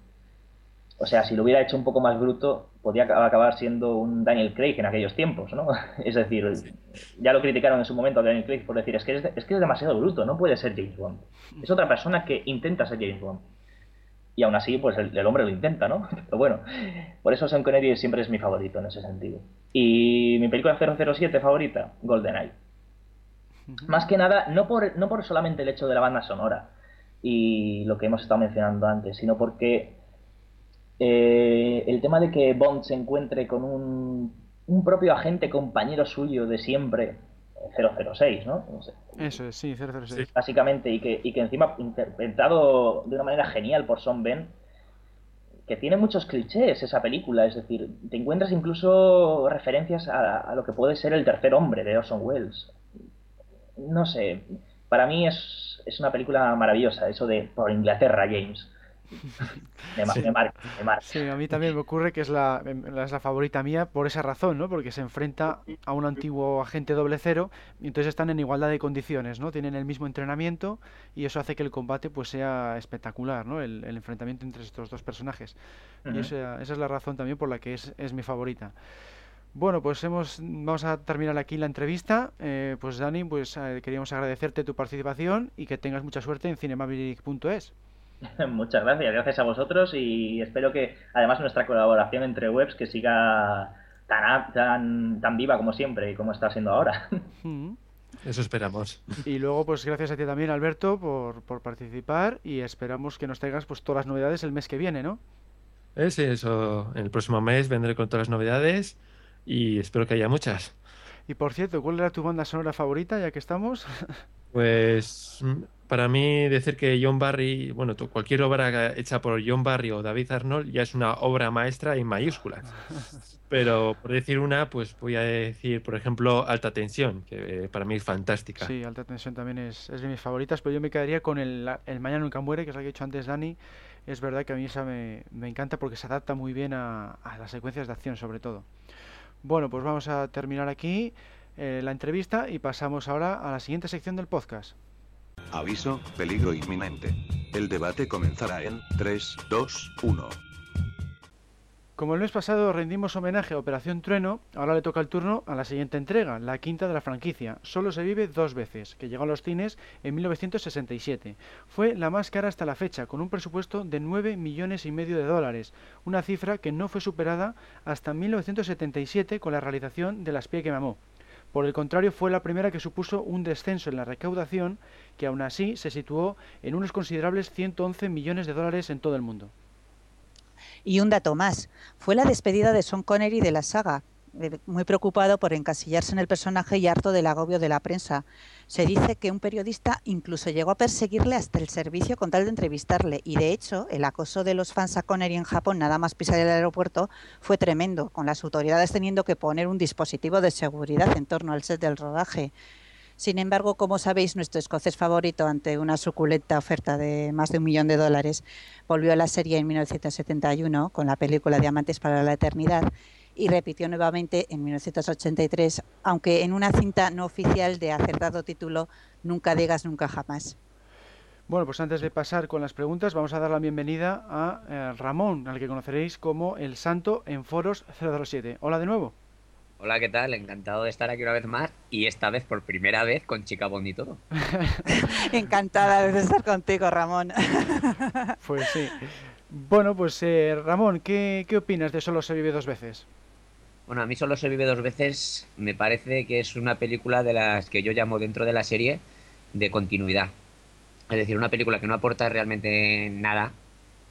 o sea, si lo hubiera hecho un poco más bruto, podía acabar siendo un Daniel Craig en aquellos tiempos, ¿no? Es decir, ya lo criticaron en su momento a Daniel Craig por decir, es que es, es que es demasiado bruto, no puede ser James Bond. Es otra persona que intenta ser James Bond. Y aún así, pues el, hombre lo intenta, ¿no? Pero bueno, por eso Sean Connery siempre es mi favorito en ese sentido. Y mi película 007 favorita, GoldenEye. Más que nada, no por, no por solamente el hecho de la banda sonora y lo que hemos estado mencionando antes, sino porque eh, el tema de que Bond se encuentre con un, un, propio agente compañero suyo de siempre, 006, ¿no? Eso es, sí, 006. Básicamente, y que, y que encima interpretado de una manera genial por Son Ben, que tiene muchos clichés esa película, es decir, te encuentras incluso referencias a, a lo que puede ser el tercer hombre de Orson Welles. No sé, para mí es, es una película maravillosa, eso de por Inglaterra, James sí. a mí también me ocurre que es la, em, es la favorita mía por esa razón, ¿no? Porque se enfrenta a un antiguo agente doble cero y entonces están en igualdad de condiciones, ¿no? Tienen el mismo entrenamiento y eso hace que el combate pues sea espectacular, ¿no? El, enfrentamiento entre estos dos personajes. Y esa, es la razón también por la que es, es mi favorita. Bueno, pues hemos, vamos a terminar aquí la entrevista. Eh, pues Dani, pues eh, queríamos agradecerte tu participación y que tengas mucha suerte en cinemaverick.es. Muchas gracias, gracias a vosotros y espero que además nuestra colaboración entre webs que siga tan, tan, tan viva como siempre y como está siendo ahora. Mm. Eso esperamos. Y luego, pues gracias a ti también, Alberto, por, por participar y esperamos que nos traigas pues todas las novedades el mes que viene, ¿no? Eh, sí, eso. El próximo mes vendré con todas las novedades y espero que haya muchas. Y por cierto, ¿cuál era tu banda sonora favorita, ya que estamos? Pues para mí decir que John Barry, bueno, cualquier obra hecha por John Barry o David Arnold ya es una obra maestra en mayúsculas. Pero por decir una, pues voy a decir, por ejemplo, Alta Tensión, que eh, para mí es fantástica. Sí, Alta Tensión también es, de mis favoritas, pero yo me quedaría con el, el Mañana nunca muere, que es la que he dicho antes Dani. Es verdad que a mí esa me, encanta porque se adapta muy bien a, las secuencias de acción, sobre todo. Bueno, pues vamos a terminar aquí eh, la entrevista y pasamos ahora a la siguiente sección del podcast. Aviso, peligro inminente. El debate comenzará en 3, 2, 1. Como el mes pasado rendimos homenaje a Operación Trueno, ahora le toca el turno a la siguiente entrega, la quinta de la franquicia. Solo se vive dos veces, que llegó a los cines en 1967. Fue la más cara hasta la fecha, con un presupuesto de 9 millones y medio de dólares, una cifra que no fue superada hasta 1977 con la realización de La espía que mamó. Por el contrario, fue la primera que supuso un descenso en la recaudación que aún así se situó en unos considerables 111 millones de dólares en todo el mundo. Y un dato más, fue la despedida de Sean Connery de la saga, muy preocupado por encasillarse en el personaje y harto del agobio de la prensa. Se dice que un periodista incluso llegó a perseguirle hasta el servicio con tal de entrevistarle y de hecho el acoso de los fans a Connery en Japón nada más pisar el aeropuerto fue tremendo, con las autoridades teniendo que poner un dispositivo de seguridad en torno al set del rodaje. Sin embargo, como sabéis, nuestro escocés favorito, ante una suculenta oferta de más de un millón de dólares, volvió a la serie en 1971 con la película Diamantes para la Eternidad y repitió nuevamente en 1983, aunque en una cinta no oficial de acertado título Nunca digas nunca jamás. Bueno, pues antes de pasar con las preguntas, vamos a dar la bienvenida a eh, Ramón, al que conoceréis como el Santo en Foros 007. Hola de nuevo. Hola, ¿qué tal? Encantado de estar aquí una vez más y esta vez por primera vez con Chica Bond y todo. Encantada de estar contigo, Ramón. pues sí. Bueno, pues eh, Ramón, ¿qué, ¿qué opinas de Solo se vive dos veces? Bueno, a mí Solo se vive dos veces me parece que es una película de las que yo llamo dentro de la serie de continuidad. Es decir, una película que no aporta realmente nada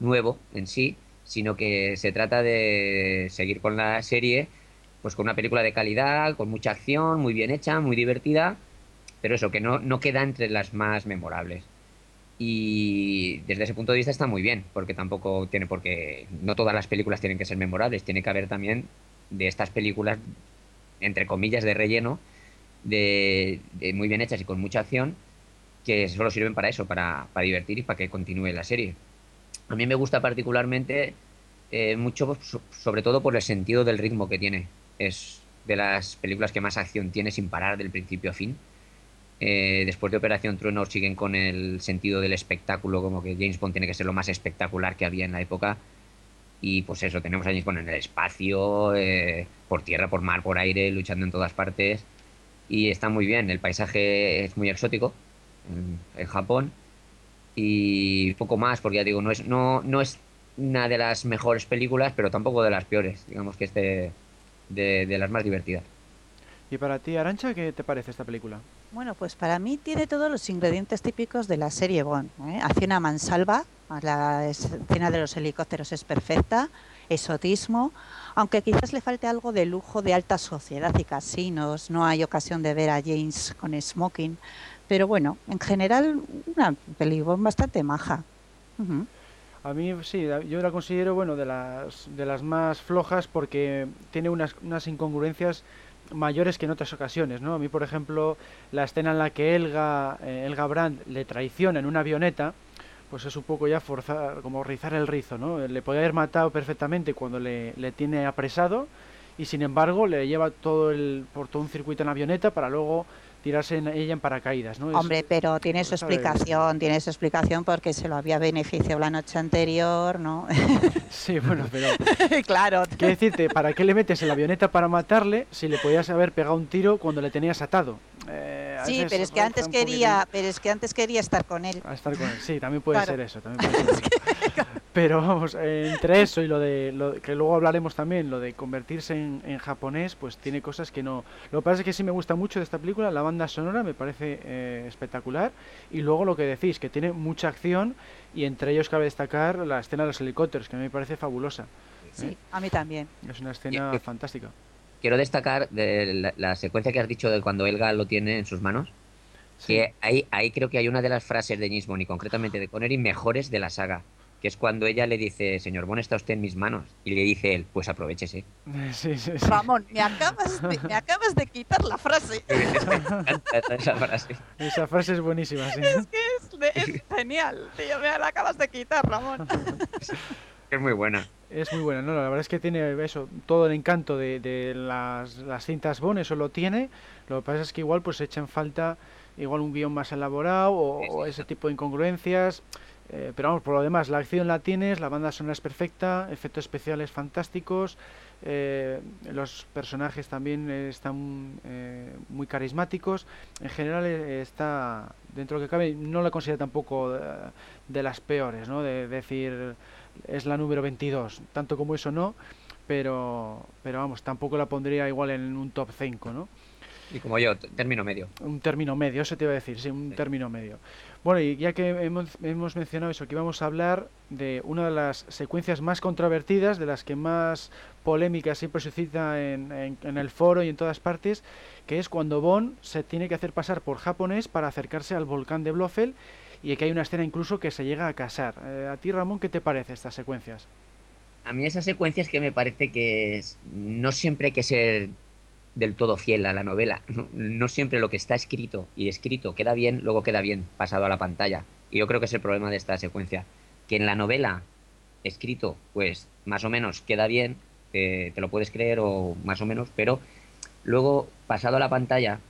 nuevo en sí, sino que se trata de seguir con la serie pues con una película de calidad, con mucha acción, muy bien hecha, muy divertida, pero eso, que no, no queda entre las más memorables. Y desde ese punto de vista está muy bien, porque tampoco tiene por qué, no todas las películas tienen que ser memorables, tiene que haber también de estas películas, entre comillas, de relleno, de, muy bien hechas y con mucha acción, que solo sirven para eso, para, para divertir y para que continúe la serie. A mí me gusta particularmente eh, mucho, sobre todo por el sentido del ritmo que tiene es de las películas que más acción tiene sin parar del principio a fin. Eh, después de Operación Trueno siguen con el sentido del espectáculo, como que James Bond tiene que ser lo más espectacular que había en la época. Y pues eso, tenemos a James en el espacio, eh, por tierra, por mar, por aire, luchando en todas partes. Y está muy bien, el paisaje es muy exótico en, Japón. Y poco más, porque ya digo, no es, no, no es una de las mejores películas, pero tampoco de las peores. Digamos que este de, las más divertidas. ¿Y para ti, Arancha, qué te parece esta película? Bueno, pues para mí tiene todos los ingredientes típicos de la serie Bond. ¿eh? Acción a mansalva, la escena de los helicópteros es perfecta, esotismo, aunque quizás le falte algo de lujo de alta sociedad y casinos, no hay ocasión de ver a James con smoking, pero bueno, en general una película bastante maja. A mí sí, yo la considero bueno de las de las más flojas porque tiene unas, unas incongruencias mayores que en otras ocasiones, ¿no? A mí, por ejemplo, la escena en la que Elga, eh, Brandt le traiciona en una avioneta, pues es un poco ya forzar, como rizar el rizo, ¿no? Le podía haber matado perfectamente cuando le, le tiene apresado y sin embargo le lleva todo el, por todo un circuito en la avioneta para luego tirarse en ella en paracaídas, ¿no? Hombre, pero tiene su explicación, tiene su explicación porque se lo había beneficiado la noche anterior, ¿no? Sí, bueno, pero... claro. Quiero decirte, ¿para qué le metes en la avioneta para matarle si le podías haber pegado un tiro cuando le tenías atado? Eh, sí, pero es que antes quería, pero es que antes quería estar con él. estar con él, sí, también puede ser eso, también puede ser eso. Pero vamos, entre eso y lo de lo, que luego hablaremos también, lo de convertirse en, japonés, pues tiene cosas que no. Lo que pasa es que sí me gusta mucho de esta película, la banda sonora me parece eh, espectacular y luego lo que decís, que tiene mucha acción y entre ellos cabe destacar la escena de los helicópteros, que me parece fabulosa. Sí, ¿eh? a mí también. Es una escena fantástica. Quiero destacar de la, secuencia que has dicho de cuando Elga lo tiene en sus manos. Que ahí, ahí creo que hay una de las frases de James y concretamente de Connery mejores de la saga que es cuando ella le dice, señor Bon, está usted en mis manos. Y le dice él, pues aprovechese. Sí, sí, Ramón, me acabas, de, me acabas de quitar la frase. esa frase. Esa frase es buenísima, sí. Es que es, genial, tío, me la acabas de quitar, Ramón. Es muy buena. Es muy buena, ¿no? La verdad es que tiene eso, todo el encanto de, de las, las, cintas Bon, eso lo tiene. Lo que pasa es que igual pues echa en falta igual un guion más elaborado o ese tipo de incongruencias. Eh, pero vamos, por lo demás, la acción la tienes, la banda sonora es perfecta, efectos especiales fantásticos, eh, los personajes también están eh, muy carismáticos. En general está, dentro de lo que cabe, no la considero tampoco de, las peores, ¿no? De, decir, es la número 22, tanto como eso no, pero, pero vamos, tampoco la pondría igual en un top 5, ¿no? Y como yo, término medio. Un término medio, eso te iba a decir, sí, un término medio. Bueno, y ya que hemos, hemos, mencionado eso, aquí vamos a hablar de una de las secuencias más controvertidas, de las que más polémica siempre suscita en, en, el foro y en todas partes, que es cuando Bond se tiene que hacer pasar por japonés para acercarse al volcán de Blofeld y que hay una escena incluso que se llega a casar. Eh, a ti, Ramón, ¿qué te parece estas secuencias? A mí esas secuencias que me parece que no siempre hay que ser del todo fiel a la novela. No, siempre lo que está escrito y escrito queda bien, luego queda bien pasado a la pantalla. Y yo creo que es el problema de esta secuencia. Que en la novela escrito, pues más o menos queda bien, te, te lo puedes creer o más o menos, pero luego, pasado a la pantalla,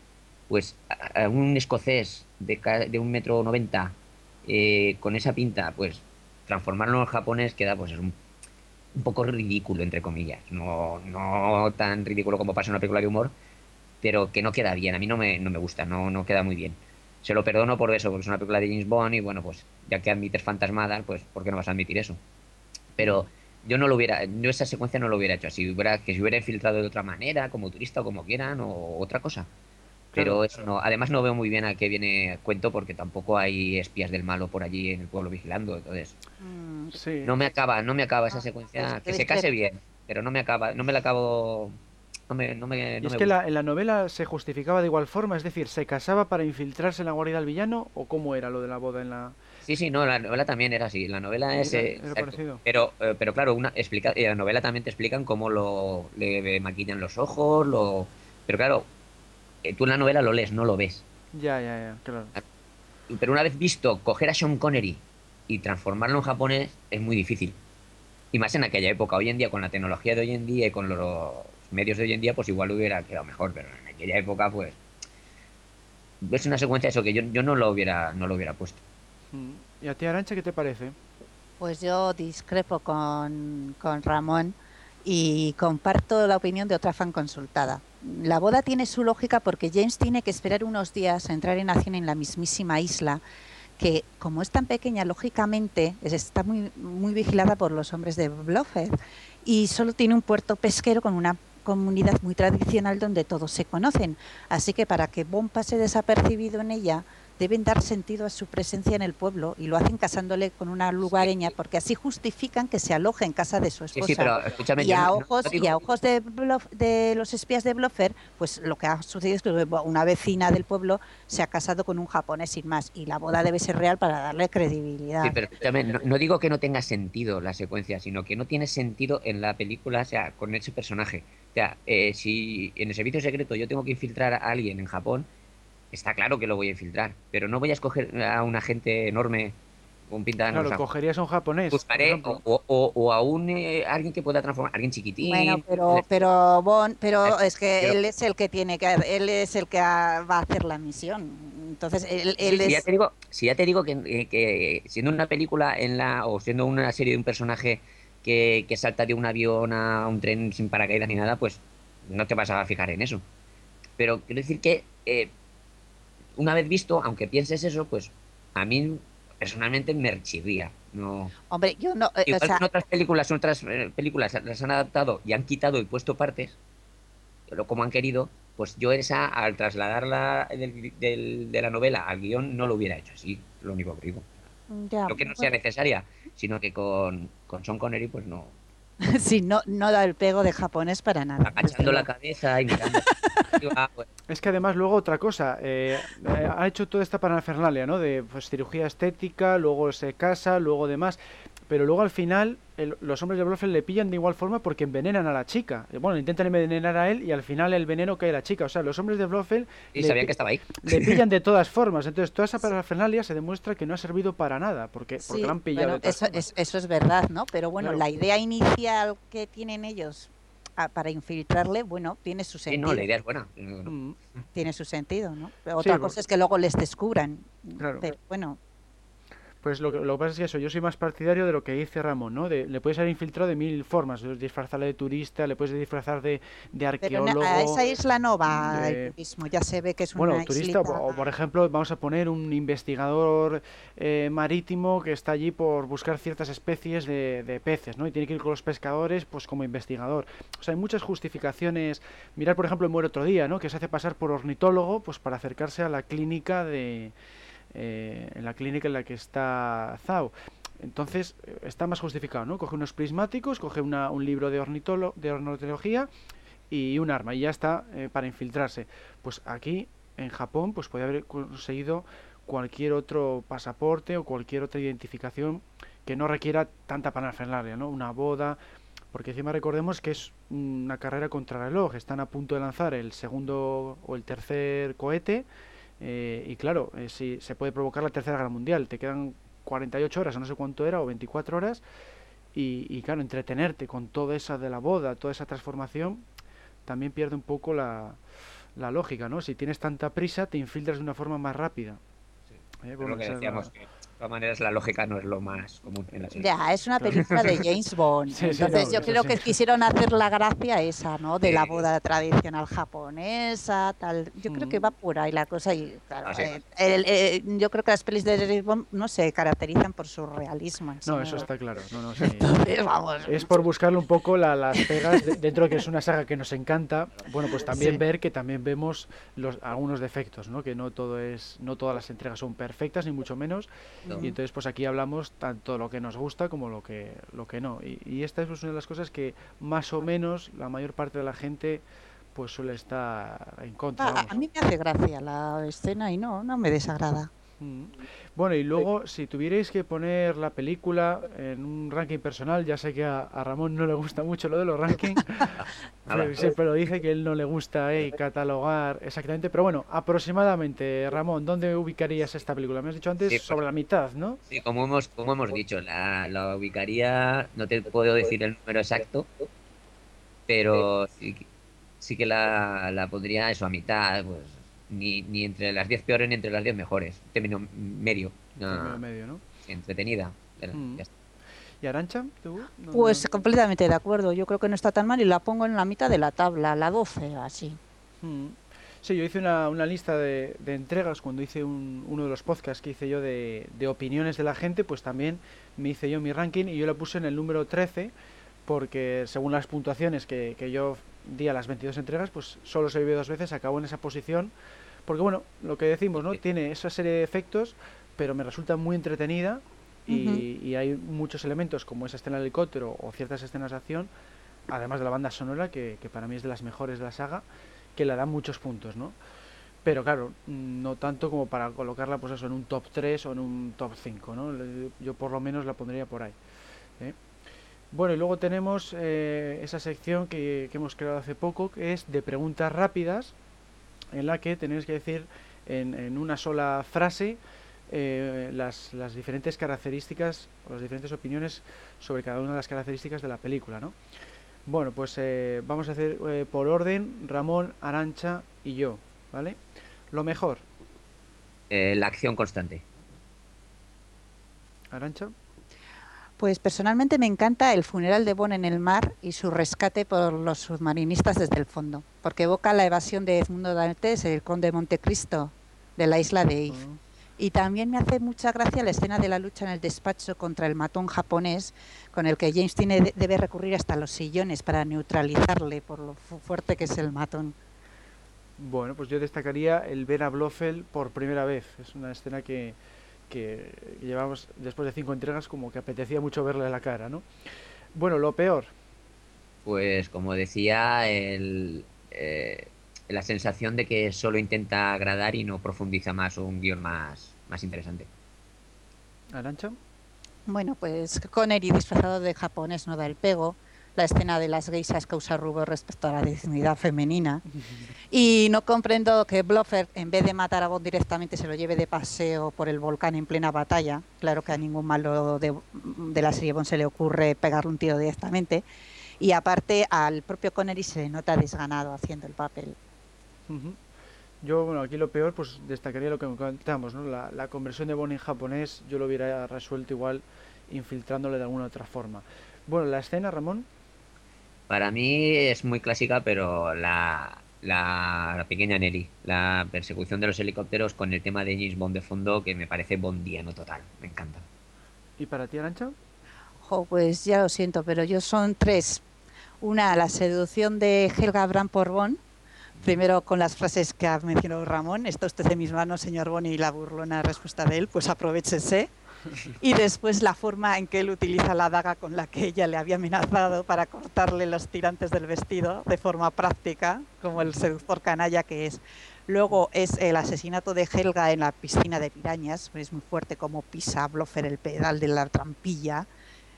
pues a- un escocés de, de un metro noventa eh, con esa pinta, pues transformarlo en japonés queda pues es un, poco ridículo, entre comillas. No, no tan ridículo como pasa en una película de humor, pero que no queda bien. A mí no me, no me gusta, no, no queda muy bien. Se lo perdono por eso, porque es una película de James Bond y bueno, pues ya que admites fantasmadas, pues ¿por qué no vas a admitir eso? Pero yo no lo hubiera, yo esa secuencia no lo hubiera hecho así, hubiera, que se hubiera infiltrado de otra manera, como turista o como quieran, o otra cosa. Pero Claro. eso no, además no veo muy bien a qué viene cuento porque tampoco hay espías del malo por allí en el pueblo vigilando, entonces Mm, Sí. no me acaba, no me acaba esa Ah, secuencia, pues que se case bien, pero no me acaba, no me la acabo, no me, no me, Y es me que la- en la novela se justificaba de igual forma, es decir, ¿se casaba para infiltrarse en la guarida del villano o cómo era lo de la boda en la... Sí, sí, no, la novela también era así, la novela es, Era- eh, pero, eh, pero claro, una explica, en la novela también te explican cómo lo le maquillan los ojos, lo, pero claro, tú en la novela lo lees, no lo ves. Ya, ya, ya, claro. Pero una vez visto coger a Sean Connery y transformarlo en japonés es muy difícil. Y más en aquella época. Hoy en día, con la tecnología de hoy en día y con los medios de hoy en día, pues igual hubiera quedado mejor. Pero en aquella época, pues. Es una secuencia eso que yo, yo no lo hubiera no lo hubiera puesto. Mm. ¿Y a ti, Arancha, qué te parece? Pues yo discrepo con, con Ramón y comparto la opinión de otra fan consultada. La boda tiene su lógica porque James tiene que esperar unos días a entrar en acción en la mismísima isla que, como es tan pequeña, lógicamente es- está muy, muy vigilada por los hombres de Blofeld y solo tiene un puerto pesquero con una comunidad muy tradicional donde todos se conocen. Así que para que Bond pase desapercibido en ella, deben dar sentido a su presencia en el pueblo y lo hacen casándole con una lugareña porque así justifican que se aloje en casa de su esposa. sí, pero escúchame. y a no- ojos no digo- y a ojos de, Blof- de los espías de Blofeld, pues lo que ha sucedido es que una vecina del pueblo se ha casado con un japonés sin más y la boda debe ser real para darle credibilidad. Sí, pero escúchame, no, no digo que no tenga sentido la secuencia, sino que no tiene sentido en la película, o sea, con ese personaje. O sea, eh, si en el servicio secreto yo tengo que infiltrar a alguien en Japón, está claro que lo voy a infiltrar, pero no voy a escoger a un agente enorme con pinta de Claro, rosa. cogerías a un japonés, Buscaré o, o- o a un eh, alguien que pueda transformar, alguien chiquitín. Bueno, pero pero Bon, pero es que pero- él es el que tiene que él es el que va a hacer la misión. Entonces él, Sí, él si ya es te digo, si ya te digo que, que siendo una película en la o siendo una serie de un personaje que, que salta de un avión a un tren sin paracaídas ni nada, pues no te vas a fijar en eso. Pero quiero decir que eh, una vez visto, aunque pienses eso, pues a mí personalmente me chirría. No. hombre, yo no, eh, o Igual sea, que en otras películas, en otras eh, películas las han adaptado y han quitado y puesto partes, como han querido, pues yo esa, al trasladarla del- del- de la novela al guion, no lo hubiera hecho así, lo único que digo. ya, No que no sea bueno, necesaria, sino que con, con Sean Connery, pues no. sí, no, no da el pego de japonés para nada. Agachando la cabeza y mirando. Es que además luego otra cosa, eh, eh, ha hecho toda esta parafernalia, ¿no? De pues, cirugía estética, luego se casa, luego demás, pero luego al final el- los hombres de Blofeld le pillan de igual forma porque envenenan a la chica. Eh, Bueno, intentan envenenar a él y al final el veneno cae a la chica. O sea, los hombres de Blofeld y le, sabían que estaba ahí. le pillan de todas formas. Entonces toda esa parafernalia se demuestra que no ha servido para nada porque, porque Sí, la han pillado bueno, de todas eso, formas. es, eso es verdad, ¿no? Pero bueno, Claro. la idea inicial que tienen ellos a- para infiltrarle, bueno, tiene su Sí, sentido. no, la idea es buena. Mm, Tiene su sentido, ¿no? Pero Otra cosa es que luego les descubran. Claro. Pero bueno, Pues lo que, lo que pasa es que eso, yo soy más partidario de lo que dice Ramón, ¿no? De, le puedes haber infiltrado de mil formas, disfrazarle de turista, le puedes disfrazar de, de pero arqueólogo. a esa isla no va de- el turismo, ya se ve que es Bueno, una turista, islita- o por ejemplo, vamos a poner un investigador eh, marítimo que está allí por buscar ciertas especies de, de peces, ¿no? Y tiene que ir con los pescadores, pues como investigador. O sea, hay muchas justificaciones. Mirar, por ejemplo, el Muere otro día, ¿no? Que se hace pasar por ornitólogo, pues para acercarse a la clínica de, eh, en la clínica en la que está Zhao. Entonces eh, está más justificado, ¿no? Coge unos prismáticos, coge una- un libro de, ornitolo- de ornitología y un arma y ya está eh, para infiltrarse. Pues aquí en Japón pues puede haber conseguido cualquier otro pasaporte o cualquier otra identificación que no requiera tanta parafernalia, ¿no? Una boda, porque encima recordemos que es una carrera contra reloj, están a punto de lanzar el segundo o el tercer cohete eh, y claro, eh, si se puede provocar la tercera guerra mundial, te quedan 48 horas o no sé cuánto era o 24 horas y, y, claro, entretenerte con toda esa de la boda, toda esa transformación, también pierde un poco la, la lógica, ¿no? Si tienes tanta prisa, te infiltras de una forma más rápida. ¿Eh? lo que decíamos, que todas maneras la lógica no es lo más común en la serie. Ya, es una película de James Bond. Sí, Entonces yo creo sí. que quisieron hacer la gracia esa, ¿no? De la boda tradicional japonesa, tal. Yo creo que Mm. va por ahí la cosa y claro, Ah, sí. eh, el- eh, yo creo que las pelis de James Bond no se caracterizan por su realismo. No, eso está claro. No, no, sí. Entonces, vamos. Es por buscarle un poco la- las pegas de- dentro de que es una saga que nos encanta. Bueno, pues también Sí. ver que también vemos los algunos defectos, ¿no? Que no todo es, no todas las entregas son perfectas ni mucho menos. No. Y entonces, pues aquí hablamos tanto lo que nos gusta como lo que lo que no. Y, y esta es pues, una de las cosas que más o menos la mayor parte de la gente pues suele estar en contra. Ah, a, vamos. a mí me hace gracia la escena y no, no me desagrada. Bueno, y luego, si tuvierais que poner la película en un ranking personal, ya sé que a, a Ramón no le gusta mucho lo de los rankings, pero siempre lo dice que él no le gusta eh, catalogar exactamente, pero bueno, aproximadamente, Ramón, ¿dónde ubicarías esta película? Me has dicho antes Sí, sobre la mitad, ¿no? Sí, como hemos, como hemos dicho, la, la ubicaría, no te puedo decir el número exacto, pero sí, que- sí que la, la pondría eso a mitad, pues ni, ni entre las 10 peores ni entre las 10 mejores, término medio, no, Medio, medio, ¿no? entretenida. Mm. ya está. ¿Y Arancha? ¿Tú? No, Pues no. completamente de acuerdo. Yo creo que no está tan mal y la pongo en la mitad de la tabla, la 12, así. Mm. Sí, yo hice una, una lista de, de entregas cuando hice un- uno de los podcasts que hice yo de, de opiniones de la gente, pues también me hice yo mi ranking y yo la puse en el número 13 porque según las puntuaciones que, que yo di a las 22 entregas, pues solo se vive dos veces, acabó en esa posición, porque bueno, lo que decimos, ¿no? Sí. Tiene esa serie de efectos, pero me resulta muy entretenida y, hay muchos elementos como esa escena del helicóptero o ciertas escenas de acción, además de la banda sonora, que, que para mí es de las mejores de la saga, que le dan muchos puntos, ¿no? Pero claro, no tanto como para colocarla pues eso en un top 3 o en un top 5, ¿no? Yo por lo menos la pondría por ahí. ¿eh? Bueno, y luego tenemos eh, esa sección que, que hemos creado hace poco, que es de preguntas rápidas, en la que tenéis que decir en, en una sola frase eh, las, las diferentes características o las diferentes opiniones sobre cada una de las características de la película, ¿no? Bueno, pues eh, vamos a hacer por orden Ramón, Arancha y yo, ¿vale? Lo mejor, la acción constante. Arancha. Pues personalmente me encanta el funeral de Bond en el mar y su rescate por los submarinistas desde el fondo, porque evoca la evasión de Edmundo Dantes, el conde de Montecristo, de la isla de If. Y también me hace mucha gracia la escena de la lucha en el despacho contra el matón japonés, con el que James tiene, de- debe recurrir hasta los sillones para neutralizarle por lo fu- fuerte que es el matón. Bueno, pues yo destacaría el ver a Blofeld por primera vez. Es una escena que, que llevamos después de cinco entregas como que apetecía mucho verle la cara, ¿no? Bueno, lo peor, Pues como decía, el, eh, la sensación de que solo intenta agradar y no profundiza más o un guion más, más interesante. Arancha. Bueno, pues Connery disfrazado de japonés no da el pego. La escena de las geisas causa rubor respecto a la dignidad femenina. Y no comprendo que Blofeld, en vez de matar a Bond directamente, se lo lleve de paseo por el volcán en plena batalla. Claro que a ningún malo de, de la serie Bond se le ocurre pegarle un tiro directamente. Y aparte, al propio Connery se le nota desganado haciendo el papel. Yo, bueno, aquí lo peor, pues destacaría lo que comentamos, ¿no? La, la conversión de Bond en japonés, yo lo hubiera resuelto igual infiltrándole de alguna otra forma. Bueno, la escena, Ramón. Para mí es muy clásica, pero la, la, la pequeña Nelly, la persecución de los helicópteros con el tema de James Bond de fondo, que me parece bondiano total, me encanta. ¿Y para ti, Arancha? Jo, pues ya lo siento, pero yo son tres. Una, la seducción de Helga Brandt por Bond. Primero con las frases que ha mencionado Ramón, está usted en mis manos, señor Bond, y la burlona respuesta de él, pues aprovechese. Y después la forma en que él utiliza la daga con la que ella le había amenazado para cortarle los tirantes del vestido de forma práctica, como el seductor canalla que es. Luego es el asesinato de Helga en la piscina de pirañas, es muy fuerte como pisa Bloffer el pedal de la trampilla.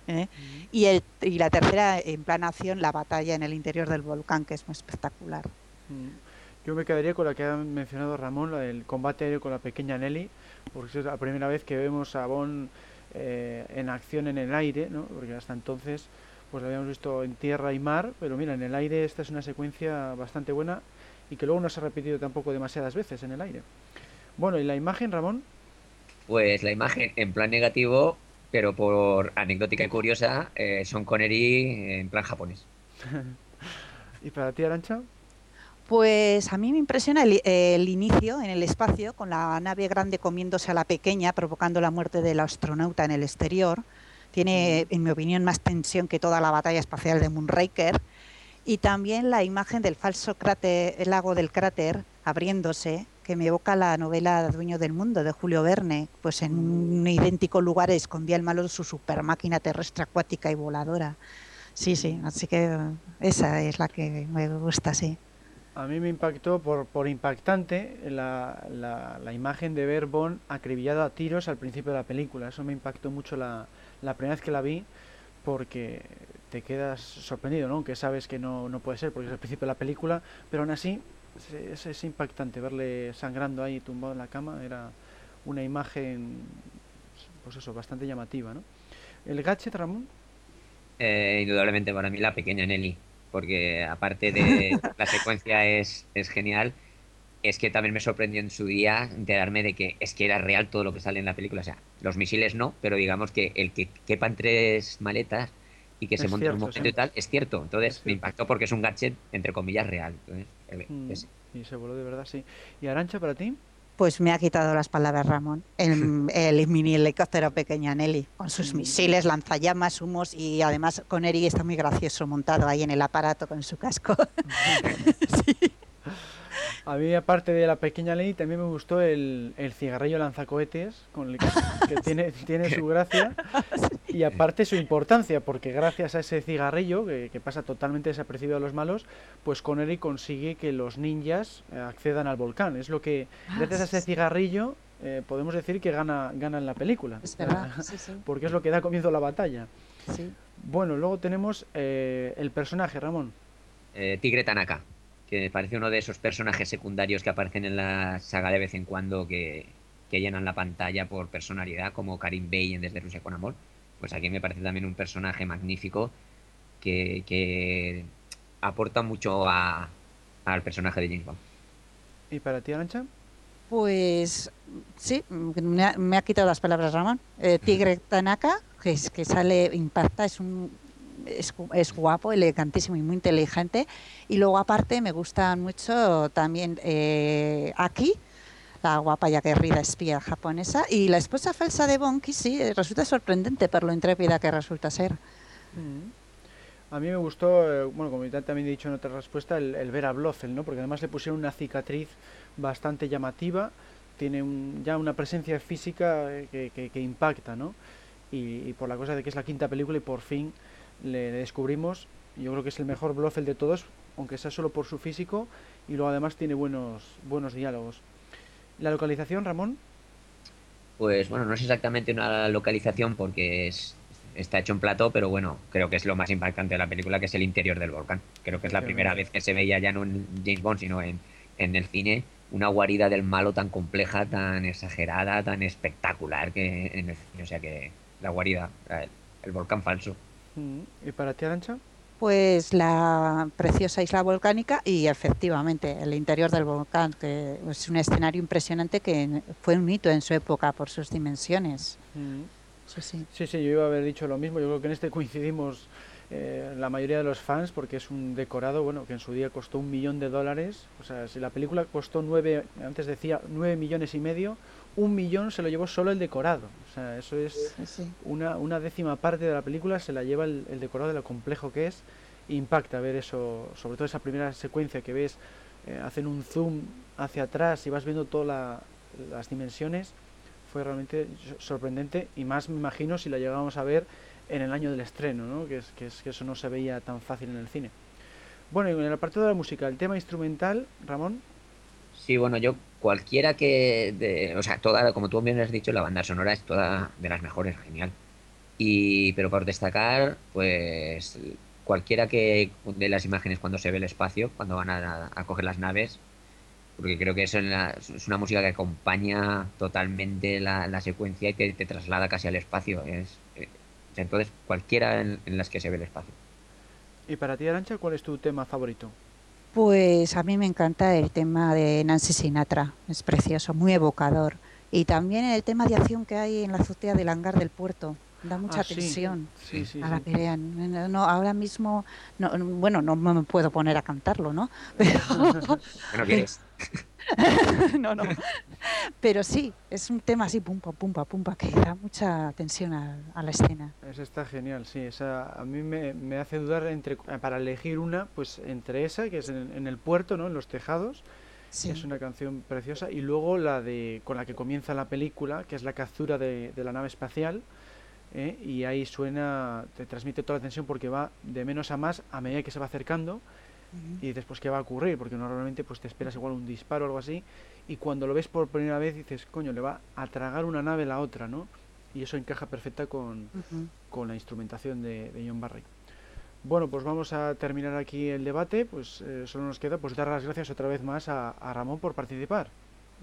¿eh? Y, el, y la tercera, en plan acción, la batalla en el interior del volcán, que es muy espectacular. Yo me quedaría con la que ha mencionado Ramón, la del combate aéreo con la pequeña Nelly, porque es la primera vez que vemos a Bond eh, en acción en el aire, ¿no? porque hasta entonces pues lo habíamos visto en tierra y mar, pero mira, en el aire esta es una secuencia bastante buena y que luego no se ha repetido tampoco demasiadas veces en el aire. Bueno, ¿y la imagen, Ramón? Pues la imagen en plan negativo, pero por anecdótica y curiosa, eh, Sean Connery en plan japonés. ¿Y para ti, Arancha? Pues a mí me impresiona el, el, inicio en el espacio, con la nave grande comiéndose a la pequeña, provocando la muerte del astronauta en el exterior. Tiene, en mi opinión, más tensión que toda la batalla espacial de Moonraker. Y también la imagen del falso cráter, el lago del cráter abriéndose, que me evoca la novela Dueño del Mundo de Julio Verne, pues en un idéntico lugar escondía el malo su super máquina terrestre acuática y voladora. Sí, sí, así que esa es la que me gusta, sí. A mí me impactó por, por impactante la, la, la, imagen de ver Bond acribillado a tiros al principio de la película. Eso me impactó mucho la, la primera vez que la vi porque te quedas sorprendido, ¿no? Sabes que no, no puede ser porque es el principio de la película, pero aún así es, es, impactante verle sangrando ahí tumbado en la cama. Era una imagen, pues eso, bastante llamativa, ¿no? ¿El gadget, Ramón? Eh, indudablemente para mí la pequeña Nelly porque aparte de la secuencia es, es genial, es que también me sorprendió en su día enterarme de que es que era real todo lo que sale en la película. O sea, los misiles no, pero digamos que el que quepan tres maletas y que Es se monte cierto, un momento sí. y tal, es cierto. Entonces Es me impactó porque es un gadget, entre comillas, real. Entonces, eh, Mm, es- Y se voló de verdad, sí. ¿Y Arancha para ti? Pues me ha quitado las palabras Ramón. El, el mini helicóptero pequeña Nelly, con sus misiles, lanzallamas, humos y además con Eri está muy gracioso montado ahí en el aparato con su casco. Sí. A mí, aparte de la pequeña ley, también me gustó el, el cigarrillo lanzacohetes, con el que, que tiene, tiene su gracia y aparte su importancia, porque gracias a ese cigarrillo, que, que pasa totalmente desapercibido a los malos, pues Connery consigue que los ninjas eh, accedan al volcán. Es lo que, gracias a ese cigarrillo, eh, podemos decir que gana, gana en la película. Es verdad, sí, sí, Porque es lo que da comienzo a la batalla. sí. Bueno, luego tenemos eh, el personaje, Ramón. eh, Tigre Tanaka, que me parece uno de esos personajes secundarios que aparecen en la saga de vez en cuando que, que llenan la pantalla por personalidad, como Karim Bey en Desde Rusia con Amor. Pues aquí me parece también un personaje magnífico que, que aporta mucho a- al personaje de James Bond. ¿Y para ti, Arancha? Pues sí, me ha, me ha quitado las palabras Ramón. Eh, Tigre Tanaka, que, es, que sale, impacta, es un es, es guapo, elegantísimo y muy inteligente. Y luego aparte me gustan mucho también eh, Aki, la guapa y aguerrida espía japonesa, y la esposa falsa de Bonki, sí, eh, resulta sorprendente por lo intrépida que resulta ser. Mm. A mí me gustó, eh, bueno, como también he dicho en otra respuesta, el, el ver a Blofeld, ¿no? Porque además le pusieron una cicatriz bastante llamativa, tiene un- ya una presencia física eh, que, que- que impacta, ¿no? Y, y por la cosa de que es la quinta película y por fin le, le descubrimos, yo creo que es el mejor Blofeld de todos, aunque sea solo por su físico, y luego además tiene buenos, buenos diálogos. La localización, Ramón, Pues bueno, no es exactamente una localización porque es, está hecho en plató, pero bueno, creo que es lo más impactante de la película, que es el interior del volcán. Creo que es la primera vez que se veía ya no en James Bond, sino en, en el cine, una guarida del malo tan compleja, tan exagerada, tan espectacular que en el cine. O sea que la guarida, el, el volcán falso. Y para ti, Arancha, Pues la preciosa isla volcánica y efectivamente el interior del volcán, que es un escenario impresionante que fue un hito en su época por sus dimensiones. Mm. Sí, sí. Sí, sí, yo iba a haber dicho lo mismo. Yo creo que en este coincidimos eh, la mayoría de los fans porque es un decorado, bueno, que en su día costó un millón de dólares. O sea, si la película costó nueve, antes decía nueve millones y medio, un millón se lo llevó solo el decorado. O sea, eso es sí, una, una décima parte de la película se la lleva el, el decorado de lo complejo que es. Impacta ver eso, sobre todo esa primera secuencia que ves, eh, hacen un zoom hacia atrás y vas viendo todas la- las dimensiones. Fue realmente so- sorprendente y más me imagino si la llegábamos a ver en el año del estreno, ¿no? que, es, que, es, que eso no se veía tan fácil en el cine. Bueno, y en el apartado de la música, el tema instrumental, Ramón, Sí, bueno, yo cualquiera que, o sea, toda, como tú bien has dicho, la banda sonora es toda de las mejores, genial. Y, pero por destacar, pues cualquiera que de las imágenes cuando se ve el espacio, cuando van a, a coger las naves, porque creo que eso es, es una música que acompaña totalmente la, la secuencia y te, te traslada casi al espacio. Es, eh, entonces, cualquiera en, en las que se ve el espacio. Y para ti, Arancha, ¿cuál es tu tema favorito? Pues a mí me encanta el tema de Nancy Sinatra, es precioso, muy evocador. Y también el tema de acción que hay en la azotea del hangar del puerto, da mucha Ah, sí. tensión Sí, sí, a la pelea. No, no, ahora mismo, no, bueno, no me puedo poner a cantarlo, ¿no? Pero, Bueno, ¿quieres? no, no. Pero sí, es un tema así, pumpa, pumpa, pumpa, que da mucha tensión a, a la escena. Esa está genial, sí. Esa a mí me, me hace dudar entre para elegir una, pues entre esa, que es en, en el puerto, ¿no? En los tejados, Sí. es una canción preciosa, y luego la de con la que comienza la película, que es la captura de, de la nave espacial, ¿eh? y ahí suena, te transmite toda la tensión porque va de menos a más a medida que se va acercando Y después qué va a ocurrir, porque normalmente pues te esperas igual un disparo o algo así, y cuando lo ves por primera vez dices, coño, le va a tragar una nave la otra, ¿no? Y eso encaja perfecta con, la instrumentación de, de John Barry. Bueno, pues vamos a terminar aquí el debate, pues eh, solo nos queda pues dar las gracias otra vez más a, a Ramón por participar.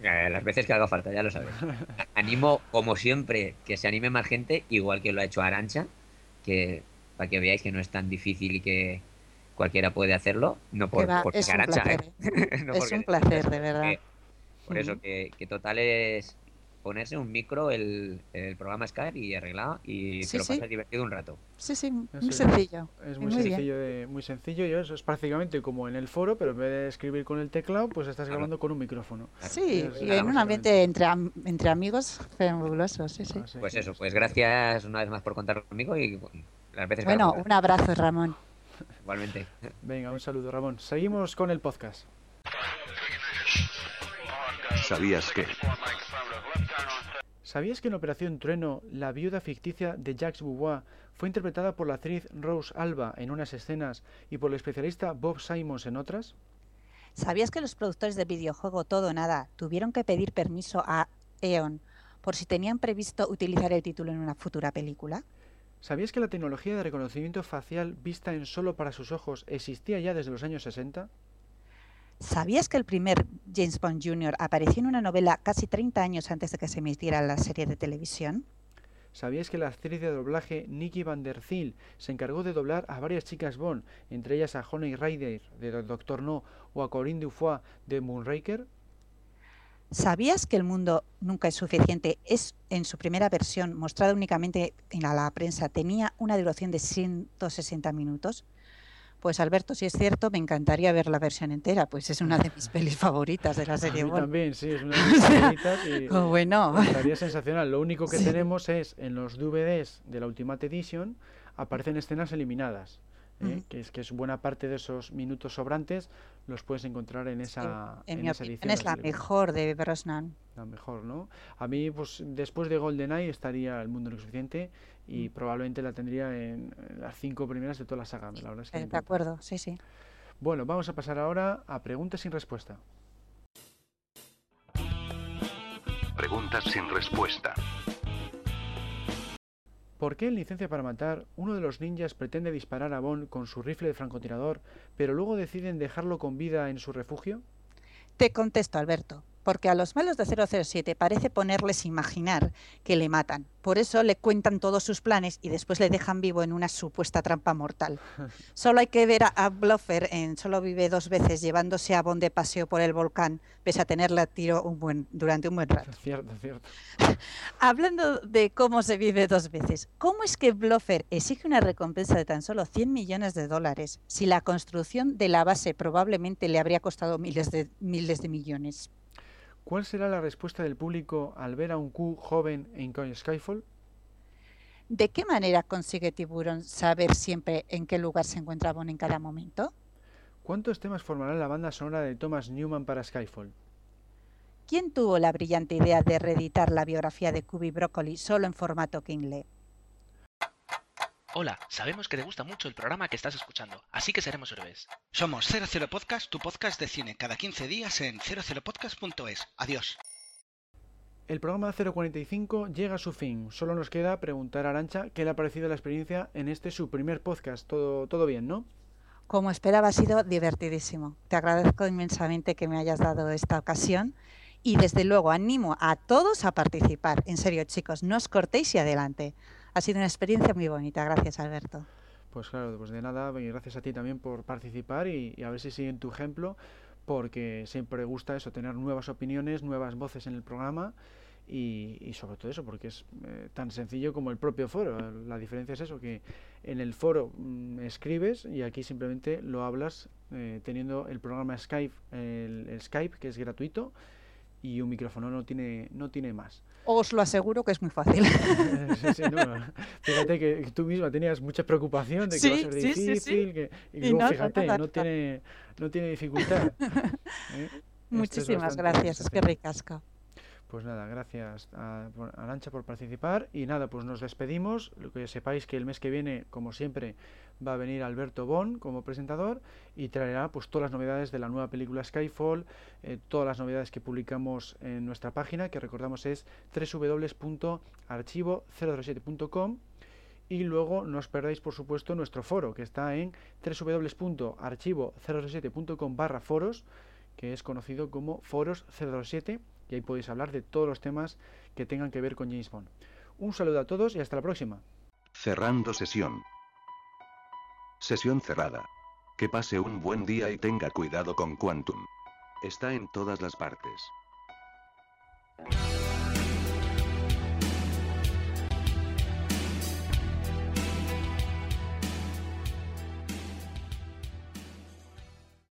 Eh, Las veces que haga falta, ya lo sabes. Animo, como siempre, que se anime más gente, igual que lo ha hecho Arancha, que para que veáis que no es tan difícil y que cualquiera puede hacerlo. No por, va, porque es sea un placer, ¿eh? No es porque un sea placer, Arancha, de verdad. que- Por eso que, que total es ponerse un micro, el, el programa Skype y arreglado y Sí, te lo sí. pasas divertido un rato. Sí, sí, muy es. sencillo. Es muy, sencillo, de, muy sencillo, y eso es prácticamente como en el foro, pero en vez de escribir con el teclado, pues estás Claro. grabando con un micrófono. Sí, Es- y en un ambiente entre, entre amigos fabuloso, sí, sí. Así Pues eso, es- pues gracias una vez más por contar conmigo y bueno, las veces Bueno, un abrazo, Ramón. Igualmente. Venga, un saludo, Ramón. Seguimos con el podcast. ¿Sabías que? ¿Sabías que en Operación Trueno la viuda ficticia de Jacques Beauvoir fue interpretada por la actriz Rose Alba en unas escenas y por el especialista Bob Simons en otras? ¿Sabías que los productores del videojuego Todo o Nada tuvieron que pedir permiso a E.ON por si tenían previsto utilizar el título en una futura película? ¿Sabías que la tecnología de reconocimiento facial vista en solo para sus ojos existía ya desde los años 60? ¿Sabías que el primer James Bond Jr. apareció en una novela casi 30 años antes de que se emitiera la serie de televisión? ¿Sabías que la actriz de doblaje Nikki Van der Zyl se encargó de doblar a varias chicas Bond, entre ellas a Honey Rider de Doctor No o a Corinne Dufoy de Moonraker? ¿Sabías que El mundo nunca es suficiente es en su primera versión, mostrada únicamente en la, la prensa, tenía una duración de 160 minutos? Pues Alberto, si es cierto, me encantaría ver la versión entera, pues es una de mis pelis favoritas de la A serie mí Bond. también, sí, es una de mis favoritas y Oh, bueno. estaría sensacional. Lo único que Sí. tenemos es en los DVDs de la Ultimate Edition aparecen escenas eliminadas. ¿Eh? Que es que es buena parte de esos minutos sobrantes los puedes encontrar en esa, En en mi esa edición es la mejor de Brosnan. La mejor, ¿no? A mí, pues después de GoldenEye estaría El Mundo no suficiente y probablemente la tendría en, las cinco primeras de toda la saga. La verdad es que me Eh, de acuerdo, sí, sí. Bueno, vamos a pasar ahora a preguntas sin respuesta. Preguntas sin respuesta. ¿Por qué en Licencia para Matar uno de los ninjas pretende disparar a Bond con su rifle de francotirador, pero luego deciden dejarlo con vida en su refugio? Te contesto, Alberto, porque a los malos de 007 parece ponerles imaginar que le matan. Por eso le cuentan todos sus planes y después le dejan vivo en una supuesta trampa mortal. Solo hay que ver a, a Bloffer en Solo vive dos veces llevándose a Bond de paseo por el volcán, pese a tenerle a tiro un buen, durante un buen rato. Cierto, cierto. Hablando de cómo se vive dos veces, ¿cómo es que Bloffer exige una recompensa de tan solo 100 millones de dólares si la construcción de la base probablemente le habría costado miles de, miles de millones? ¿Cuál será la respuesta del público al ver a un Q joven en Coin Skyfall? ¿De qué manera consigue Tiburón saber siempre en qué lugar se encuentra Bond en cada momento? ¿Cuántos temas formará la banda sonora de Thomas Newman para Skyfall? ¿Quién tuvo la brillante idea de reeditar la biografía de Cuby Broccoli solo en formato Kindle? Hola, sabemos que te gusta mucho el programa que estás escuchando, así que seremos héroes. Somos 00 Podcast, tu podcast de cine, cada 15 días en 00podcast.es. Adiós. El programa 045 llega a su fin. Solo nos queda preguntar a Arancha qué le ha parecido la experiencia en este su primer podcast. Todo, todo bien, ¿no? Como esperaba, ha sido divertidísimo. Te agradezco inmensamente que me hayas dado esta ocasión y desde luego animo a todos a participar. En serio, chicos, no os cortéis y adelante. Ha sido una experiencia muy bonita. Gracias, Alberto. Pues claro, pues de nada, y gracias a ti también por participar y, a ver si siguen tu ejemplo, porque siempre gusta eso, tener nuevas opiniones, nuevas voces en el programa y, sobre todo eso, porque es eh, tan sencillo como el propio foro. La diferencia es eso, que en el foro mm, escribes y aquí simplemente lo hablas eh, teniendo el programa Skype, el Skype que es gratuito y un micrófono no tiene, no tiene más. Os lo aseguro que es muy fácil. Sí, sí, no, Fíjate que tú misma tenías mucha preocupación de que Sí, va a ser difícil, que- y Y luego no, no, fíjate, no nada. tiene, no tiene dificultad. ¿eh? Es Muchísimas gracias, es que ricasco. Pues nada, gracias a Arancha por participar y nada, pues nos despedimos. Lo que sepáis que el mes que viene, como siempre, va a venir Alberto Bon como presentador y traerá pues todas las novedades de la nueva película Skyfall, eh, todas las novedades que publicamos en nuestra página, que recordamos es www.archivo007.com y luego no os perdáis por supuesto nuestro foro que está en www.archivo007.com barra foros que es conocido como Foros 007 y ahí podéis hablar de todos los temas que tengan que ver con James Bond. Un saludo a todos y hasta la próxima. Cerrando sesión. Sesión cerrada. Que pase un buen día y tenga cuidado con Quantum. Está en todas las partes.